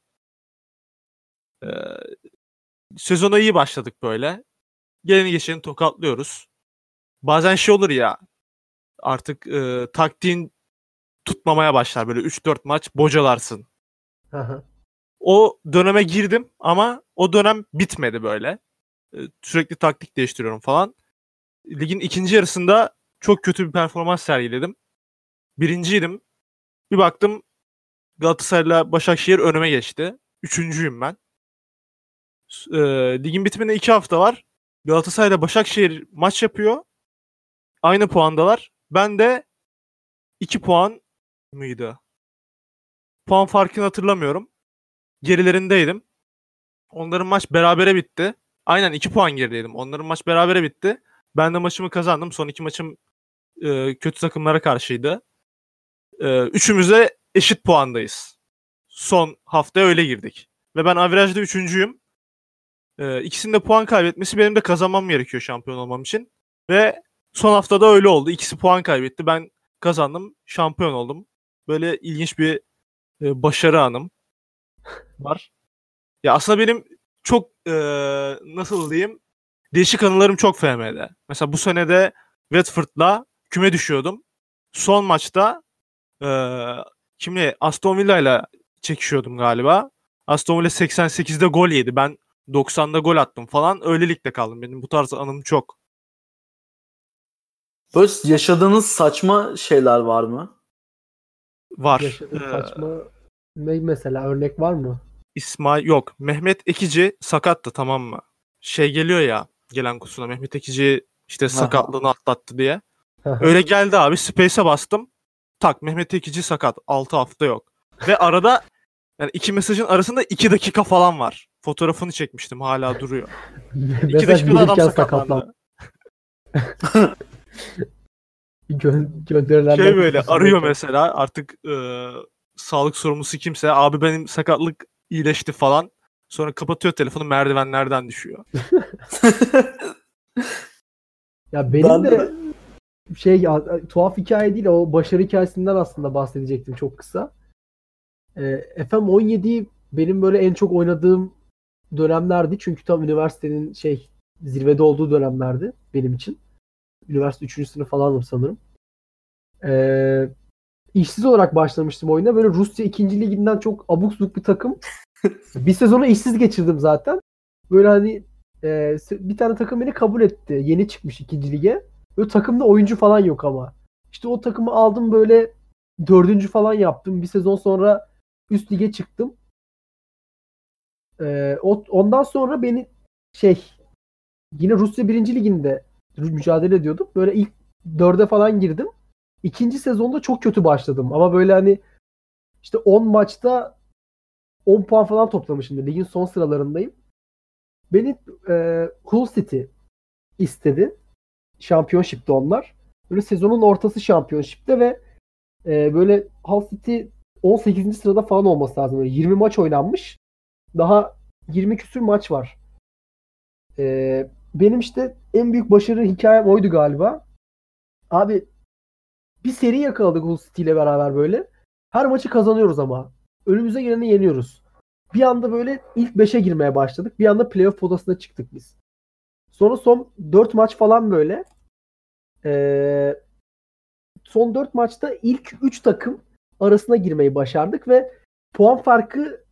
Ee, sezona iyi başladık böyle. Geleni geçeni tokatlıyoruz. Bazen şey olur ya artık e, taktiğin tutmamaya başlar. Böyle 3-4 maç bocalarsın. O döneme girdim ama o dönem bitmedi böyle. E, sürekli taktik değiştiriyorum falan. Ligin ikinci yarısında çok kötü bir performans sergiledim. Birinciydim. Bir baktım Galatasaray'la Başakşehir önüme geçti. Üçüncüyüm ben. E, ligin bitimine iki hafta var. Galatasaray'la Başakşehir maç yapıyor. Aynı puandalar. Ben de iki puan mıydı? Puan farkını hatırlamıyorum. Gerilerindeydim. Onların maç berabere bitti. Aynen 2 puan gerideydim. Onların maç berabere bitti. Ben de maçımı kazandım. Son iki maçım e, kötü takımlara karşıydı. E, üçümüz de eşit puandayız. Son haftaya öyle girdik. Ve ben averajda üçüncüyüm. E, ikisinin de puan kaybetmesi benim de kazanmam gerekiyor şampiyon olmam için. Ve son haftada öyle oldu. İkisi puan kaybetti. Ben kazandım. Şampiyon oldum. Böyle ilginç bir e, başarı anım [laughs] var. Ya aslında benim çok e, nasıl diyeyim değişik anılarım çok FM'de. Mesela bu senede Watford'la küme düşüyordum. Son maçta e, kimle Aston Villa ile çekişiyordum galiba. Aston Villa 88'de gol yedi. Ben 90'da gol attım falan. Öyle ligde kaldım. Benim bu tarz anım çok. Böyle yaşadığınız saçma şeyler var mı? Var. Yaşadığın Ee, saçma ne mesela örnek var mı? İsmail yok. Mehmet Ekici sakattı tamam mı? Şey geliyor ya gelen kutusuna Mehmet Ekici işte sakatlığını atlattı diye. Öyle geldi abi. Space'e bastım. Tak Mehmet Ekici sakat. 6 hafta yok. Ve arada yani iki mesajın arasında 2 dakika falan var. Fotoğrafını çekmiştim. Hala duruyor. 2 Mesaj dakikada adam sakatlandı. [laughs] Gö- gönderilenler Şey böyle arıyor mesela artık e, sağlık sorumlusu kimse abi benim sakatlık iyileşti falan. Sonra kapatıyor telefonu merdivenlerden düşüyor. [laughs] Ya benim Ben de de- şey ya, tuhaf hikaye değil o başarı hikayesinden aslında bahsedecektim çok kısa. Ee, FM 17 benim böyle en çok oynadığım dönemlerdi. Çünkü tam üniversitenin şey zirvede olduğu dönemlerdi benim için. Üniversite 3. sınıf falandım sanırım. Ee, işsiz olarak başlamıştım oyuna. Böyle Rusya 2. liginden çok abuk subuk bir takım. [laughs] bir sezonu işsiz geçirdim zaten. Böyle hani e, bir tane takım beni kabul etti. Yeni çıkmış 2. lige. Böyle takımda oyuncu falan yok ama. İşte o takımı aldım böyle dördüncü falan yaptım. Bir sezon sonra üst lige çıktım. Ee, ondan sonra beni şey yine Rusya 1. liginde mücadele ediyordum. Böyle ilk dörde falan girdim. İkinci sezonda çok kötü başladım. Ama böyle hani işte 10 maçta 10 puan falan toplamışım. Ligin son sıralarındayım. Beni e, Hull City istedi. Şampiyonşipte onlar. Böyle sezonun ortası şampiyonşipte ve e, böyle Hull City 18. sırada falan olması lazım. Böyle 20 maç oynanmış. Daha 20 küsür maç var. E, benim işte en büyük başarı hikayem oydu galiba. Abi bir seri yakaladık Hull City ile beraber böyle. Her maçı kazanıyoruz ama. Önümüze geleni yeniyoruz. Bir anda böyle ilk 5'e girmeye başladık. Bir anda playoff potasına çıktık biz. Sonra son 4 maç falan böyle. Ee, son 4 maçta ilk 3 takım arasına girmeyi başardık ve puan farkı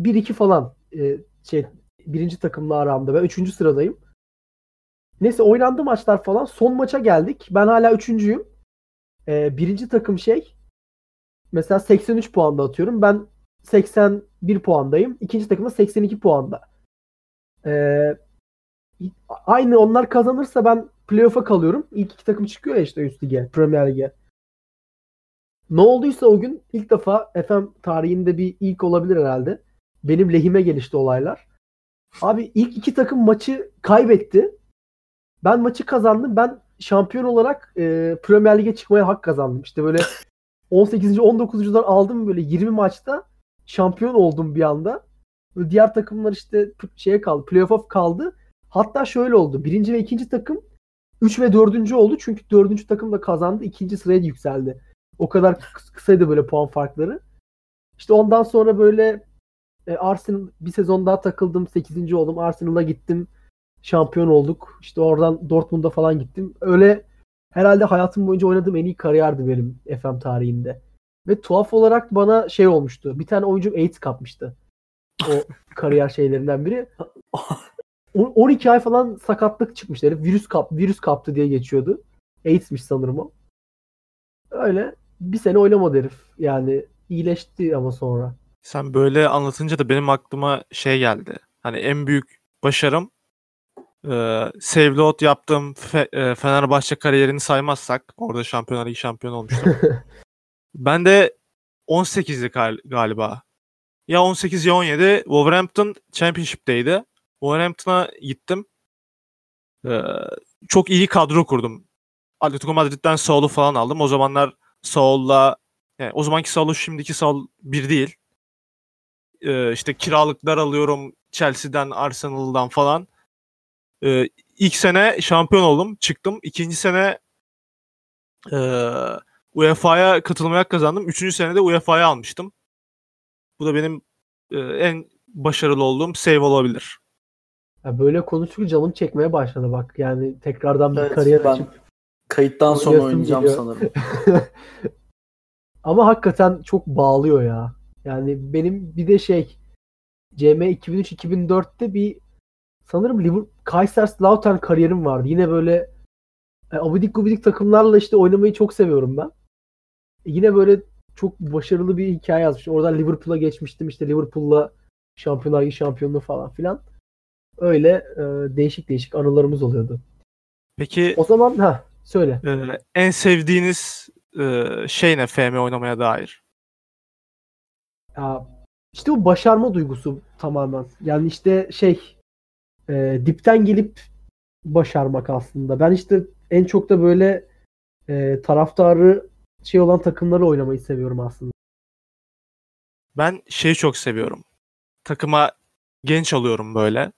1-2 falan ee, şey birinci takımla aramda. Ben 3. sıradayım. Neyse oynandı maçlar falan. Son maça geldik. Ben hala üçüncüyüm. Ee, birinci takım şey mesela 83 puanda atıyorum. Ben 81 puandayım. İkinci takım da 82 puanda. Ee, aynı onlar kazanırsa ben playoff'a kalıyorum. İlk iki takım çıkıyor ya işte üst lige, Premier Lig'e. Ne olduysa o gün ilk defa FM tarihinde bir ilk olabilir herhalde. Benim lehime gelişti olaylar. Abi ilk iki takım maçı kaybetti. Ben maçı kazandım. Ben şampiyon olarak e, Premier Lig'e çıkmaya hak kazandım. İşte böyle [laughs] 18. 19.dan aldım böyle 20 maçta şampiyon oldum bir anda. Böyle diğer takımlar işte şeye kaldı. Playoff'a kaldı. Hatta şöyle oldu. Birinci ve ikinci takım 3 ve 4. oldu çünkü 4. takım da kazandı. 2. sıraya yükseldi. O kadar kıs- kısaydı böyle puan farkları. İşte ondan sonra böyle e, Arsenal bir sezon daha takıldım. 8. oldum. Arsenal'a gittim. Şampiyon olduk. İşte oradan Dortmund'a falan gittim. Öyle herhalde hayatım boyunca oynadığım en iyi kariyerdi benim FM tarihinde. Ve tuhaf olarak bana şey olmuştu. Bir tane oyuncum AIDS kapmıştı. O [laughs] kariyer şeylerinden biri. [laughs] On- 12 ay falan sakatlık çıkmıştı. herif. Virüs kap virüs kaptı diye geçiyordu. AIDS'miş sanırım o. Öyle bir sene oynamadı herif. Yani iyileşti ama sonra. Sen böyle anlatınca da benim aklıma şey geldi. Hani en büyük başarım e, Sevlot yaptığım Fe- e, Fenerbahçe kariyerini saymazsak orada Şampiyonlar Ligi şampiyon olmuştum. [laughs] ben de 18'li gal- galiba. Ya 18 ya 17 Wolverhampton Championship'teydi. Wolverhampton'a gittim. Ee, çok iyi kadro kurdum. Atletico Madrid'den Saul'u falan aldım. O zamanlar Saul'la yani o zamanki Saul'u şimdiki Saul bir değil. Ee, işte kiralıklar alıyorum Chelsea'den, Arsenal'dan falan. Ee, ilk sene şampiyon oldum. Çıktım. İkinci sene e, UEFA'ya katılmaya kazandım. Üçüncü sene de UEFA'ya almıştım. Bu da benim e, en başarılı olduğum save olabilir. Ya böyle konuştukça canım çekmeye başladı bak. Yani tekrardan bir Evet, kariyer ben açıp kayıttan sonra oynayacağım geliyor. sanırım. [laughs] Ama hakikaten çok bağlıyor ya. Yani benim bir de şey CM 2003-2004'te bir sanırım Liverpool Kaiserslautern kariyerim vardı. Yine böyle e, abidik gubidik takımlarla işte oynamayı çok seviyorum ben. E, yine böyle çok başarılı bir hikaye yazmıştım. Oradan Liverpool'a geçmiştim. İşte Liverpool'la Şampiyonlar Ligi şampiyonluğu falan filan. Öyle e, değişik değişik anılarımız oluyordu. Peki O zaman ha söyle. e, en sevdiğiniz e, şey ne FM oynamaya dair? Ya, işte bu başarma duygusu tamamen. Yani işte şey e, dipten gelip başarmak aslında. Ben işte en çok da böyle e, taraftarı şey olan takımları oynamayı seviyorum aslında. Ben şeyi çok seviyorum. Takıma genç alıyorum böyle.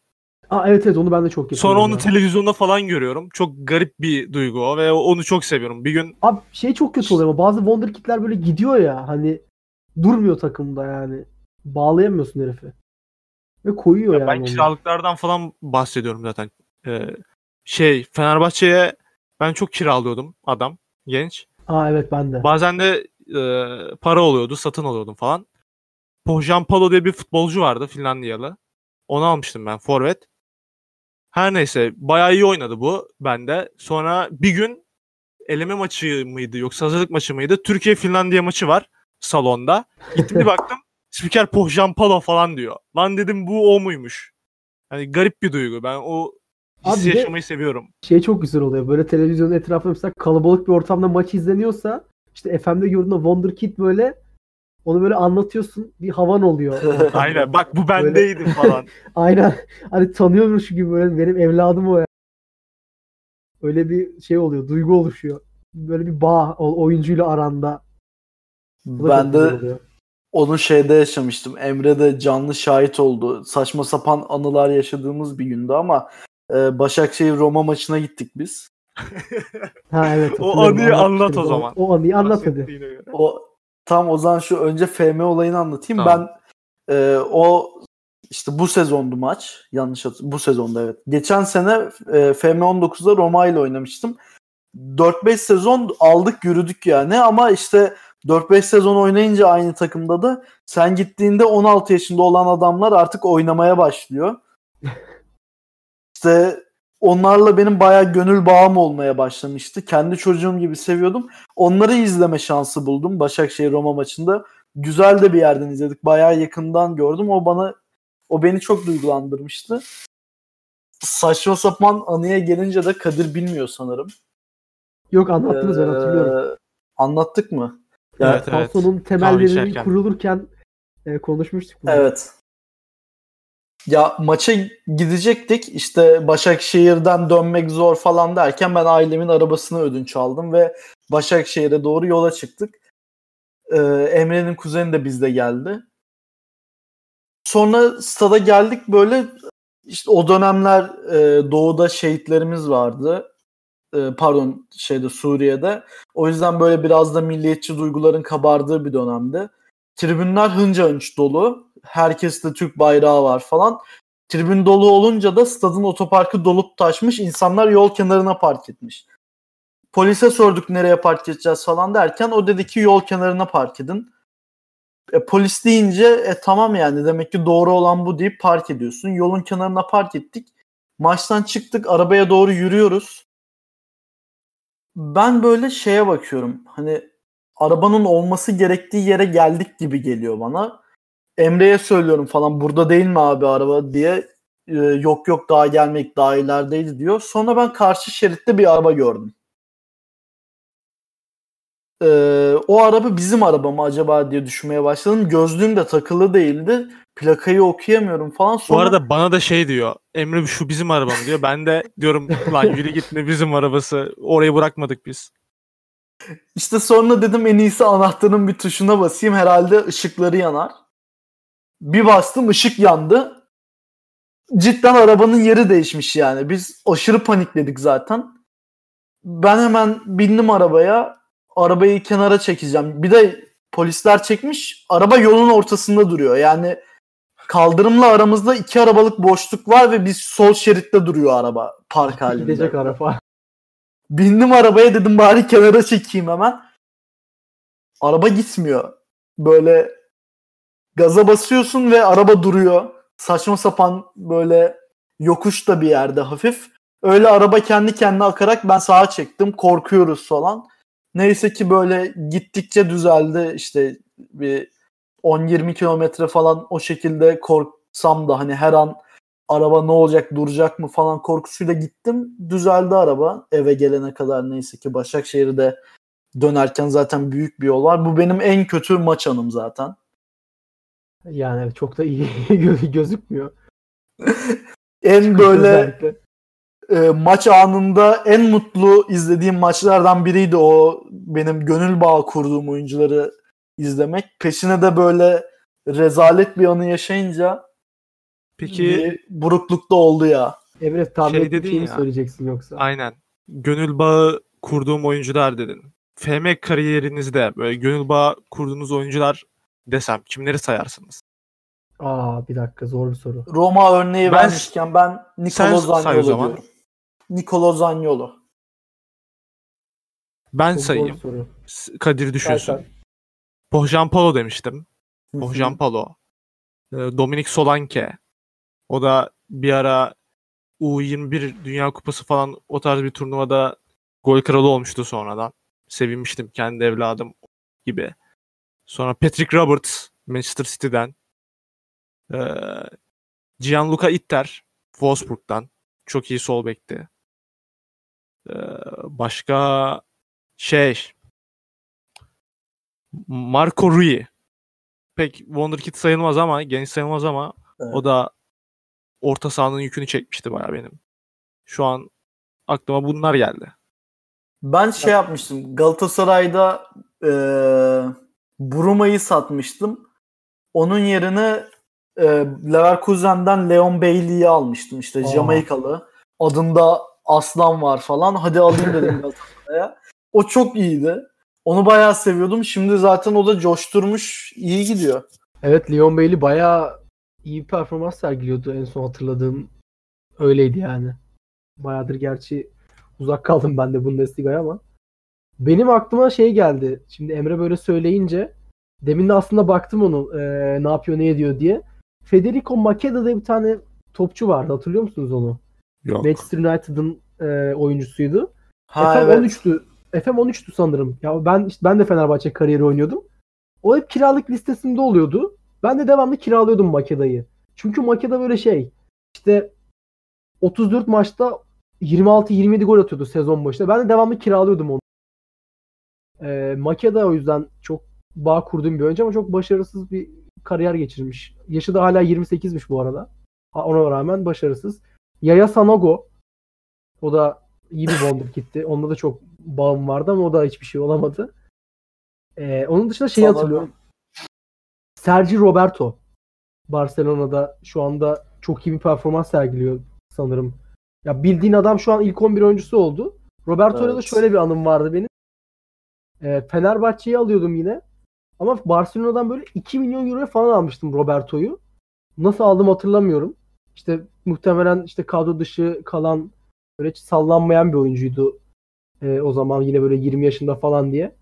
Aa, evet evet onu ben de çok yapıyorum. Sonra onu ya. televizyonda falan görüyorum. Çok garip bir duygu o ve onu çok seviyorum. Bir gün Abi şey çok kötü oluyor ama bazı Wonderkid'ler böyle gidiyor ya hani durmuyor takımda yani. Bağlayamıyorsun herifi. Ve koyuyor Ya yani. ben onu. kiralıklardan falan bahsediyorum zaten. Ee, şey Fenerbahçe'ye ben çok kiralıyordum adam genç. Aa evet ben de. Bazen de e, para oluyordu, satın alıyordum falan. Pohjan Palo diye bir futbolcu vardı Finlandiyalı. Onu almıştım ben forvet. Her neyse bayağı iyi oynadı bu bende. Sonra bir gün eleme maçı mıydı yoksa hazırlık maçı mıydı? Türkiye Finlandiya maçı var salonda. Gittim bir [laughs] baktım. Spiker Pohjan Palo falan diyor. Lan dedim bu o muymuş? Hani garip bir duygu. Ben o hissi Abi bir de- yaşamayı seviyorum. şey çok güzel oluyor. Böyle televizyonun etrafında mesela kalabalık bir ortamda maç izleniyorsa işte FM'de gördüğün o Wonderkid böyle onu böyle anlatıyorsun. Bir havan oluyor. [laughs] Aynen bak bu bendeydi falan. [laughs] Aynen. Hani tanıyormuş gibi böyle benim evladım o ya. Öyle bir şey oluyor. Duygu oluşuyor. Böyle bir bağ oyuncuyla aranda. Ben de onu şeyde yaşamıştım. Emre de canlı şahit oldu. Saçma sapan anılar yaşadığımız bir gündü ama e, Başakşehir Roma maçına gittik biz. Ha evet. [laughs] O anıyı anlat o zaman. O anıyı anlat hadi. O tam o zaman şu önce FM olayını anlatayım. Tamam. Ben e, o işte bu sezondu maç. Yanlış hatır bu sezonda evet. Geçen sene e, FM 19'da Roma ile oynamıştım. 4-5 sezon aldık yürüdük yani ama işte 4-5 sezon oynayınca aynı takımda da sen gittiğinde 16 yaşında olan adamlar artık oynamaya başlıyor. [laughs] İşte onlarla benim bayağı gönül bağım olmaya başlamıştı. Kendi çocuğum gibi seviyordum. Onları izleme şansı buldum Başakşehir Roma maçında. Güzel de bir yerden izledik. Bayağı yakından gördüm. O bana o beni çok duygulandırmıştı. Saçma sapan anıya gelince de Kadir bilmiyor sanırım. Yok anlattınız ben hatırlıyorum. Ee, anlattık mı? Ya, Evet, evet. Kahve temelleri içerken. kurulurken e, konuşmuştuk. bunu. Evet. Ya maça gidecektik. İşte Başakşehir'den dönmek zor falan derken ben ailemin arabasını ödünç aldım ve Başakşehir'e doğru yola çıktık. Ee, Emre'nin kuzeni de bizde geldi. Sonra stada geldik böyle işte o dönemler e, doğuda şehitlerimiz vardı. e, pardon şeyde Suriye'de. O yüzden böyle biraz da milliyetçi duyguların kabardığı bir dönemde. Tribünler hınca hınç dolu. Herkeste Türk bayrağı var falan. Tribün dolu olunca da stadın otoparkı dolup taşmış. İnsanlar yol kenarına park etmiş. Polise sorduk nereye park edeceğiz falan derken o dedi ki yol kenarına park edin. E, polis deyince e, tamam yani demek ki doğru olan bu deyip park ediyorsun. Yolun kenarına park ettik. Maçtan çıktık arabaya doğru yürüyoruz. Ben böyle şeye bakıyorum. Hani arabanın olması gerektiği yere geldik gibi geliyor bana. Emre'ye söylüyorum falan burada değil mi abi araba diye. Ee, yok yok daha gelmek daha ilerideydi diyor. Sonra ben karşı şeritte bir araba gördüm. Ee, o araba bizim araba mı acaba diye düşünmeye başladım. Gözlüğüm de takılı değildi. Plakayı okuyamıyorum falan. Sonra... Bu arada bana da şey diyor. Emre şu bizim araba mı diyor. Ben de diyorum [laughs] lan yürü git ne bizim arabası. Orayı bırakmadık biz. İşte sonra dedim en iyisi anahtarın bir tuşuna basayım. Herhalde ışıkları yanar. Bir bastım ışık yandı. Cidden arabanın yeri değişmiş yani. Biz aşırı panikledik zaten. Ben hemen bindim arabaya. Arabayı kenara çekeceğim. Bir de polisler çekmiş. Araba yolun ortasında duruyor. Yani kaldırımla aramızda iki arabalık boşluk var ve biz sol şeritte duruyor araba park halinde. Gidecek araba. Bindim arabaya dedim bari kenara çekeyim hemen. Araba gitmiyor. Böyle gaza basıyorsun ve araba duruyor. Saçma sapan böyle yokuş da bir yerde hafif. Öyle araba kendi kendine akarak ben sağa çektim. Korkuyoruz falan. Neyse ki böyle gittikçe düzeldi. İşte bir 10-20 kilometre falan o şekilde korksam da hani her an araba ne olacak duracak mı falan korkusuyla gittim. Düzeldi araba eve gelene kadar neyse ki Başakşehir'de dönerken zaten büyük bir yol var. Bu benim en kötü maç anım zaten. Yani çok da iyi [laughs] gö- gözükmüyor. en böyle e, maç anında en mutlu izlediğim maçlardan biriydi o benim gönül bağı kurduğum oyuncuları izlemek. Peşine de böyle rezalet bir anı yaşayınca Peki bir buruklukta oldu ya. Emre tahmin Şey dedin ya. söyleyeceksin yoksa? aynen. Gönül bağı kurduğum oyuncular dedin. FM kariyerinizde böyle gönül bağı kurduğunuz oyuncular desem kimleri sayarsınız? Aa bir dakika zor bir soru. Roma örneği Ben- vermişken ben Sen Nicolo say o Zaniolo zaman. diyorum. Nicolo Zaniolo. Ben Çok sayayım. Kadir düşünsün. Say Pohjan Palo demiştim. Pohjan Palo. Ee, Dominik Solanke. O da bir ara U21 Dünya Kupası falan o tarz bir turnuvada gol kralı olmuştu sonradan. Sevinmiştim kendi evladım gibi. Sonra Patrick Roberts Manchester City'den. Ee, Gianluca Itter Wolfsburg'dan. Çok iyi sol bekti. Ee, başka şey Marco Rui. Pek wonderkid sayılmaz ama genç sayılmaz ama Evet. o da orta sahanın yükünü çekmişti baya benim. Şu an aklıma bunlar geldi. Ben şey yapmıştım. Galatasaray'da e, Bruma'yı satmıştım. Onun yerine e, Leverkusen'den Leon Bailey'i almıştım. İşte Aa. Jamaikalı. Adında aslan var falan. Hadi alayım dedim Galatasaray'a. O çok iyiydi. Onu bayağı seviyordum. Şimdi zaten o da coşturmuş. iyi gidiyor. Evet Leon Bailey bayağı iyi performans sergiliyordu en son hatırladığım öyleydi yani. Bayağıdır gerçi uzak kaldım ben de Bundesliga'ya ama. Benim aklıma şey geldi. Şimdi Emre böyle söyleyince demin de aslında baktım onu eee, ne yapıyor ne ediyor diye. Federico Makeda diye bir tane topçu vardı hatırlıyor musunuz onu? Yok. Manchester United'ın eee, oyuncusuydu. Ha FM evet. 13'tü. FM 13'tü sanırım. Ya ben işte ben de Fenerbahçe kariyeri oynuyordum. O hep kiralık listesinde oluyordu. Ben de devamlı kiralıyordum Makeda'yı. Çünkü Makeda böyle şey işte 34 maçta 26-27 gol atıyordu sezon başında. Ben de devamlı kiralıyordum onu. Ee, Makeda o yüzden çok bağ kurduğum bir oyuncu ama çok başarısız bir kariyer geçirmiş. Yaşı da hala 28'miş bu arada. Ona rağmen başarısız. Yaya Sanogo o da iyi bir wonderkid'ti. Onda da çok bağım vardı ama o da hiçbir şey olamadı. Ee, onun dışında Sanogo. hatırlıyorum. Sergi Roberto. Barcelona'da şu anda çok iyi bir performans sergiliyor sanırım. Ya bildiğin adam şu an ilk 11 oyuncusu oldu. Roberto'yla da Evet. şöyle bir anım vardı benim. Ee, Fenerbahçe'yi alıyordum yine. Ama Barcelona'dan böyle 2 milyon euroya falan almıştım Roberto'yu. Nasıl aldım hatırlamıyorum. İşte muhtemelen işte kadro dışı kalan böyle hiç sallanmayan bir oyuncuydu. Ee, o zaman yine böyle 20 yaşında falan diye.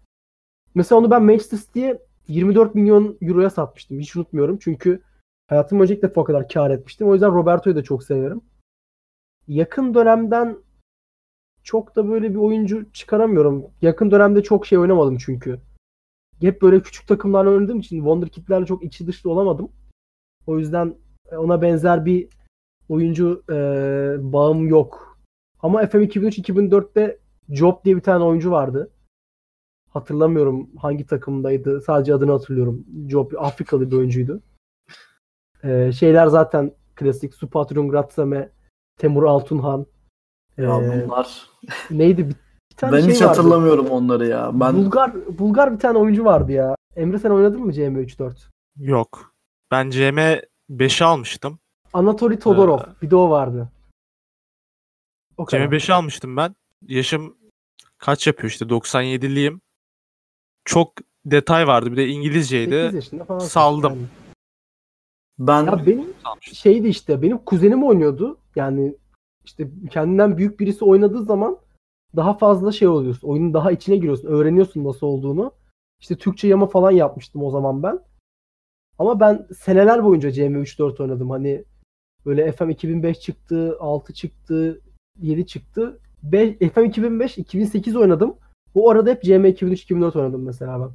Mesela onu ben Manchester City'ye 24 milyon euroya satmıştım. Hiç unutmuyorum. Çünkü hayatım boyunca ilk defa o kadar kar etmiştim. O yüzden Roberto'yu da çok severim. Yakın dönemden çok da böyle bir oyuncu çıkaramıyorum. Yakın dönemde çok şey oynamadım çünkü. Hep böyle küçük takımlarla oynadığım için Wonderkid'lerle çok içi dışlı olamadım. O yüzden ona benzer bir oyuncu e, bağım yok. Ama FM 2003-2004'te Job diye bir tane oyuncu vardı. Hatırlamıyorum hangi takımdaydı. Sadece adını hatırlıyorum. Job Afrikalı bir oyuncuydu. E, şeyler zaten klasik. Supatrun Gratsame, Temur Altunhan. Ya e, bunlar. neydi? Bir, bir tane Ben şey hiç vardı. hatırlamıyorum onları ya. Ben Bulgar Bulgar bir tane oyuncu vardı ya. Emre sen oynadın mı CM3-4? Yok. Ben CM 5'i almıştım. Anatoly Todorov. Ee, Bir de o vardı. O. CM 5'i almıştım ben. Yaşım kaç yapıyor işte 97'liyim. Çok detay vardı. Bir de 8 İngilizceydi. Saldım. Yani. ben Ya benim şeydi işte benim kuzenim oynuyordu. Yani işte kendinden büyük birisi oynadığı zaman daha fazla şey oluyorsun. Oyunun daha içine giriyorsun. Öğreniyorsun nasıl olduğunu. İşte Türkçe yama falan yapmıştım o zaman ben. Ama ben seneler boyunca CM3-4 oynadım. Hani böyle FM 2005 çıktı, 6 çıktı, 7 çıktı. Be- FM 2005, 2008 oynadım. Bu arada hep CM 2003-2004 oynadım mesela ben.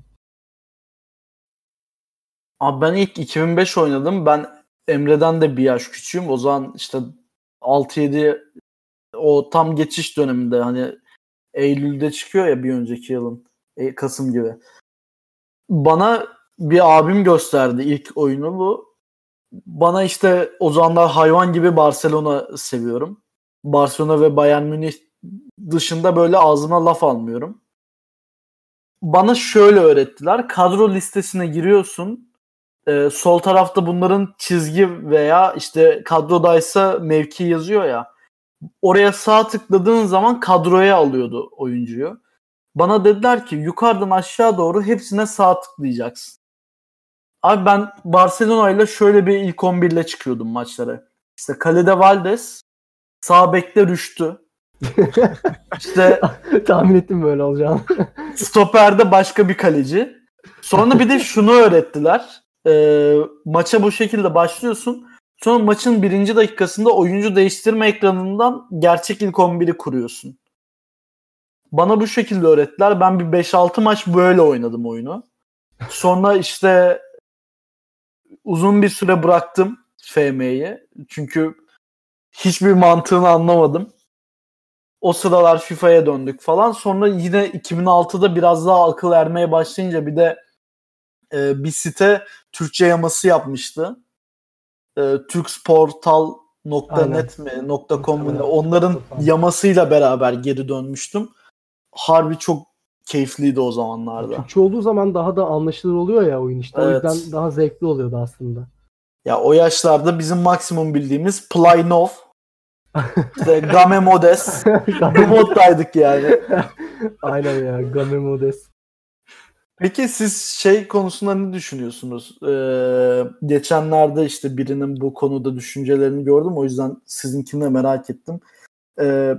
Abi ben ilk 2005 oynadım. Ben Emre'den de bir yaş küçüğüm. O zaman işte 6-7 o tam geçiş döneminde hani Eylül'de çıkıyor ya bir önceki yılın. E, Kasım gibi. Bana bir abim gösterdi ilk oyunu bu. Bana işte o zamanlar hayvan gibi Barcelona seviyorum. Barcelona ve Bayern Münih dışında böyle ağzıma laf almıyorum. Bana şöyle öğrettiler. Kadro listesine giriyorsun. Ee, sol tarafta bunların çizgi veya işte kadrodaysa mevki yazıyor ya. Oraya sağ tıkladığın zaman kadroya alıyordu oyuncuyu. Bana dediler ki yukarıdan aşağı doğru hepsine sağ tıklayacaksın. Abi ben Barcelona ile şöyle bir ilk 11 ile çıkıyordum maçlara. İşte kalede Valdes, sağ bekte Rüştü. [laughs] işte [laughs] Tahmin ettim böyle olacağını. stoperde başka bir kaleci. Sonra bir de şunu öğrettiler. Ee, maça bu şekilde başlıyorsun. Sonra maçın birinci dakikasında oyuncu değiştirme ekranından gerçek ilk 11'i kuruyorsun. Bana bu şekilde öğrettiler. Ben bir 5-6 maç böyle oynadım oyunu. Sonra işte uzun bir süre bıraktım FM'yi. Çünkü hiçbir mantığını anlamadım. O sıralar FIFA'ya döndük falan. Sonra yine 2006'da biraz daha akıl ermeye başlayınca bir de e, bir site Türkçe yaması yapmıştı. E, Türksportal.net mi .com mu onların yamasıyla beraber geri dönmüştüm. Harbi çok keyifliydi o zamanlarda. Türkçe olduğu zaman daha da anlaşılır oluyor ya oyun işte. Evet. O yüzden daha zevkli oluyordu aslında. Ya o yaşlarda bizim maksimum bildiğimiz Playnov, işte [laughs] Game Modes, bu moddaydık yani. [laughs] Aynen ya. Gamer Modes. Peki siz şey konusunda ne düşünüyorsunuz? Ee, geçenlerde işte birinin bu konuda düşüncelerini gördüm. O yüzden sizinkini de merak ettim. Ee,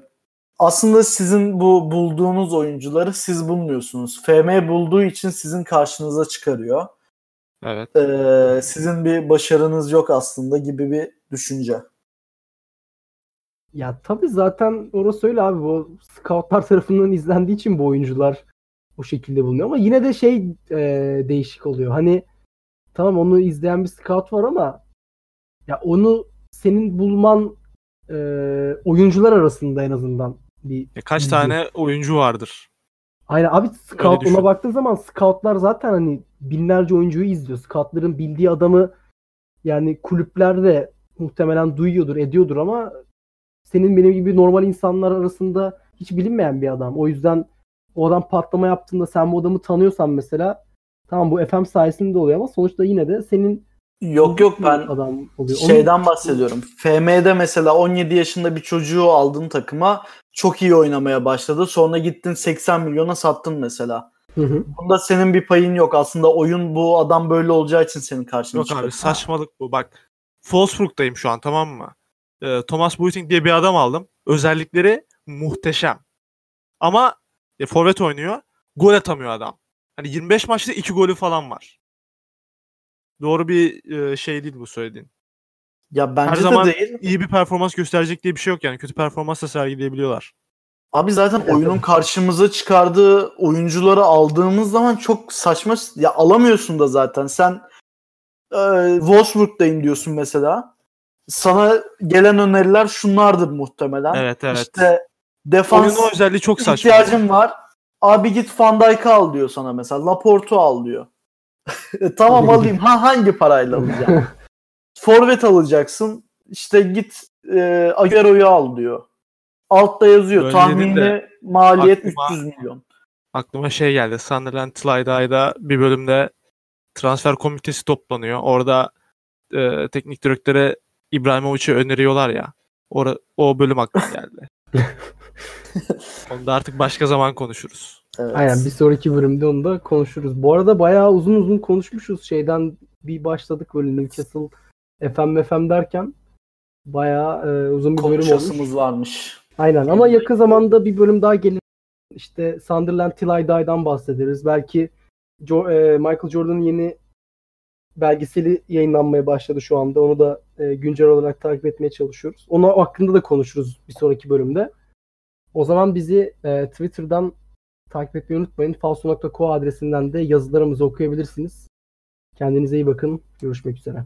aslında sizin bu bulduğunuz oyuncuları siz bulmuyorsunuz. FM bulduğu için sizin karşınıza çıkarıyor. Evet. Ee, sizin bir başarınız yok aslında gibi bir düşünce. Ya tabii zaten orası öyle abi. Bu scoutlar tarafından izlendiği için bu oyuncular bu şekilde bulunuyor. Ama yine de şey e, değişik oluyor. Hani tamam onu izleyen bir scout var ama ya onu senin bulman e, oyuncular arasında en azından bir Ya kaç bilgi. tane oyuncu vardır? Aynen abi scout ona baktığın zaman scoutlar zaten hani binlerce oyuncuyu izliyor. Scoutların bildiği adamı yani kulüplerde muhtemelen duyuyordur, ediyordur ama senin benim gibi normal insanlar arasında hiç bilinmeyen bir adam. O yüzden o adam patlama yaptığında sen bu adamı tanıyorsan mesela tamam bu FM sayesinde oluyor ama sonuçta yine de senin Yok yok ben adam oluyor. Onun- şeyden bahsediyorum. FM'de mesela 17 yaşında bir çocuğu aldın takıma çok iyi oynamaya başladı. Sonra gittin 80 milyona sattın mesela. Hı hı. Bunda senin bir payın yok. Aslında oyun bu adam böyle olacağı için senin karşına Yok çıkıyor. abi saçmalık bu. Bak Wolfsburg'dayım şu an tamam mı? Ee, Thomas Boyting diye bir adam aldım. Özellikleri muhteşem. Ama ya, forvet oynuyor. Gol atamıyor adam. Hani 25 maçta 2 golü falan var. Doğru bir e, şey değil bu söylediğin. Ya bence Her de zaman değil. iyi bir performans gösterecek diye bir şey yok yani. Kötü performans da sergileyebiliyorlar. Abi zaten oyunun karşımıza çıkardığı oyuncuları aldığımız zaman çok saçma. Ya alamıyorsun da zaten. Sen e, Wolfsburg'dayım diyorsun mesela. Sana gelen öneriler şunlardır muhtemelen. Evet evet. İşte defans Oyunun özelliği çok saçma. ihtiyacın var. Abi git Van Dijk'ı al diyor sana mesela. Laporte'u al diyor. [laughs] E, tamam alayım. Ha hangi parayla alacağım? [laughs] Forvet alacaksın. İşte git e, Agüero'yu al diyor. Altta yazıyor. Böyle Tahmini de maliyet aklıma- 300 milyon. Aklıma şey geldi. Sunderland Slide'da bir bölümde transfer komitesi toplanıyor. Orada e, teknik direktöre İbrahimovic'i öneriyorlar ya. Ora, o bölüm aklıma geldi. [laughs] Onu da artık başka zaman konuşuruz. Evet. Aynen bir sonraki bölümde onu da konuşuruz. Bu arada bayağı uzun uzun konuşmuşuz. Şeyden bir başladık böyle Newcastle FM FM derken bayağı e, uzun bir bölüm olmuş. Varmış. Aynen ama yakın zamanda bir bölüm daha gelir. İşte Sunderland Till I Die'dan bahsederiz. Belki Jo- e, Michael Jordan'ın yeni belgeseli yayınlanmaya başladı şu anda. Onu da e, güncel olarak takip etmeye çalışıyoruz. Onun hakkında da konuşuruz bir sonraki bölümde. O zaman bizi e, Twitter'dan takip etmeyi unutmayın. falso.co adresinden de yazılarımızı okuyabilirsiniz. Kendinize iyi bakın. Görüşmek üzere.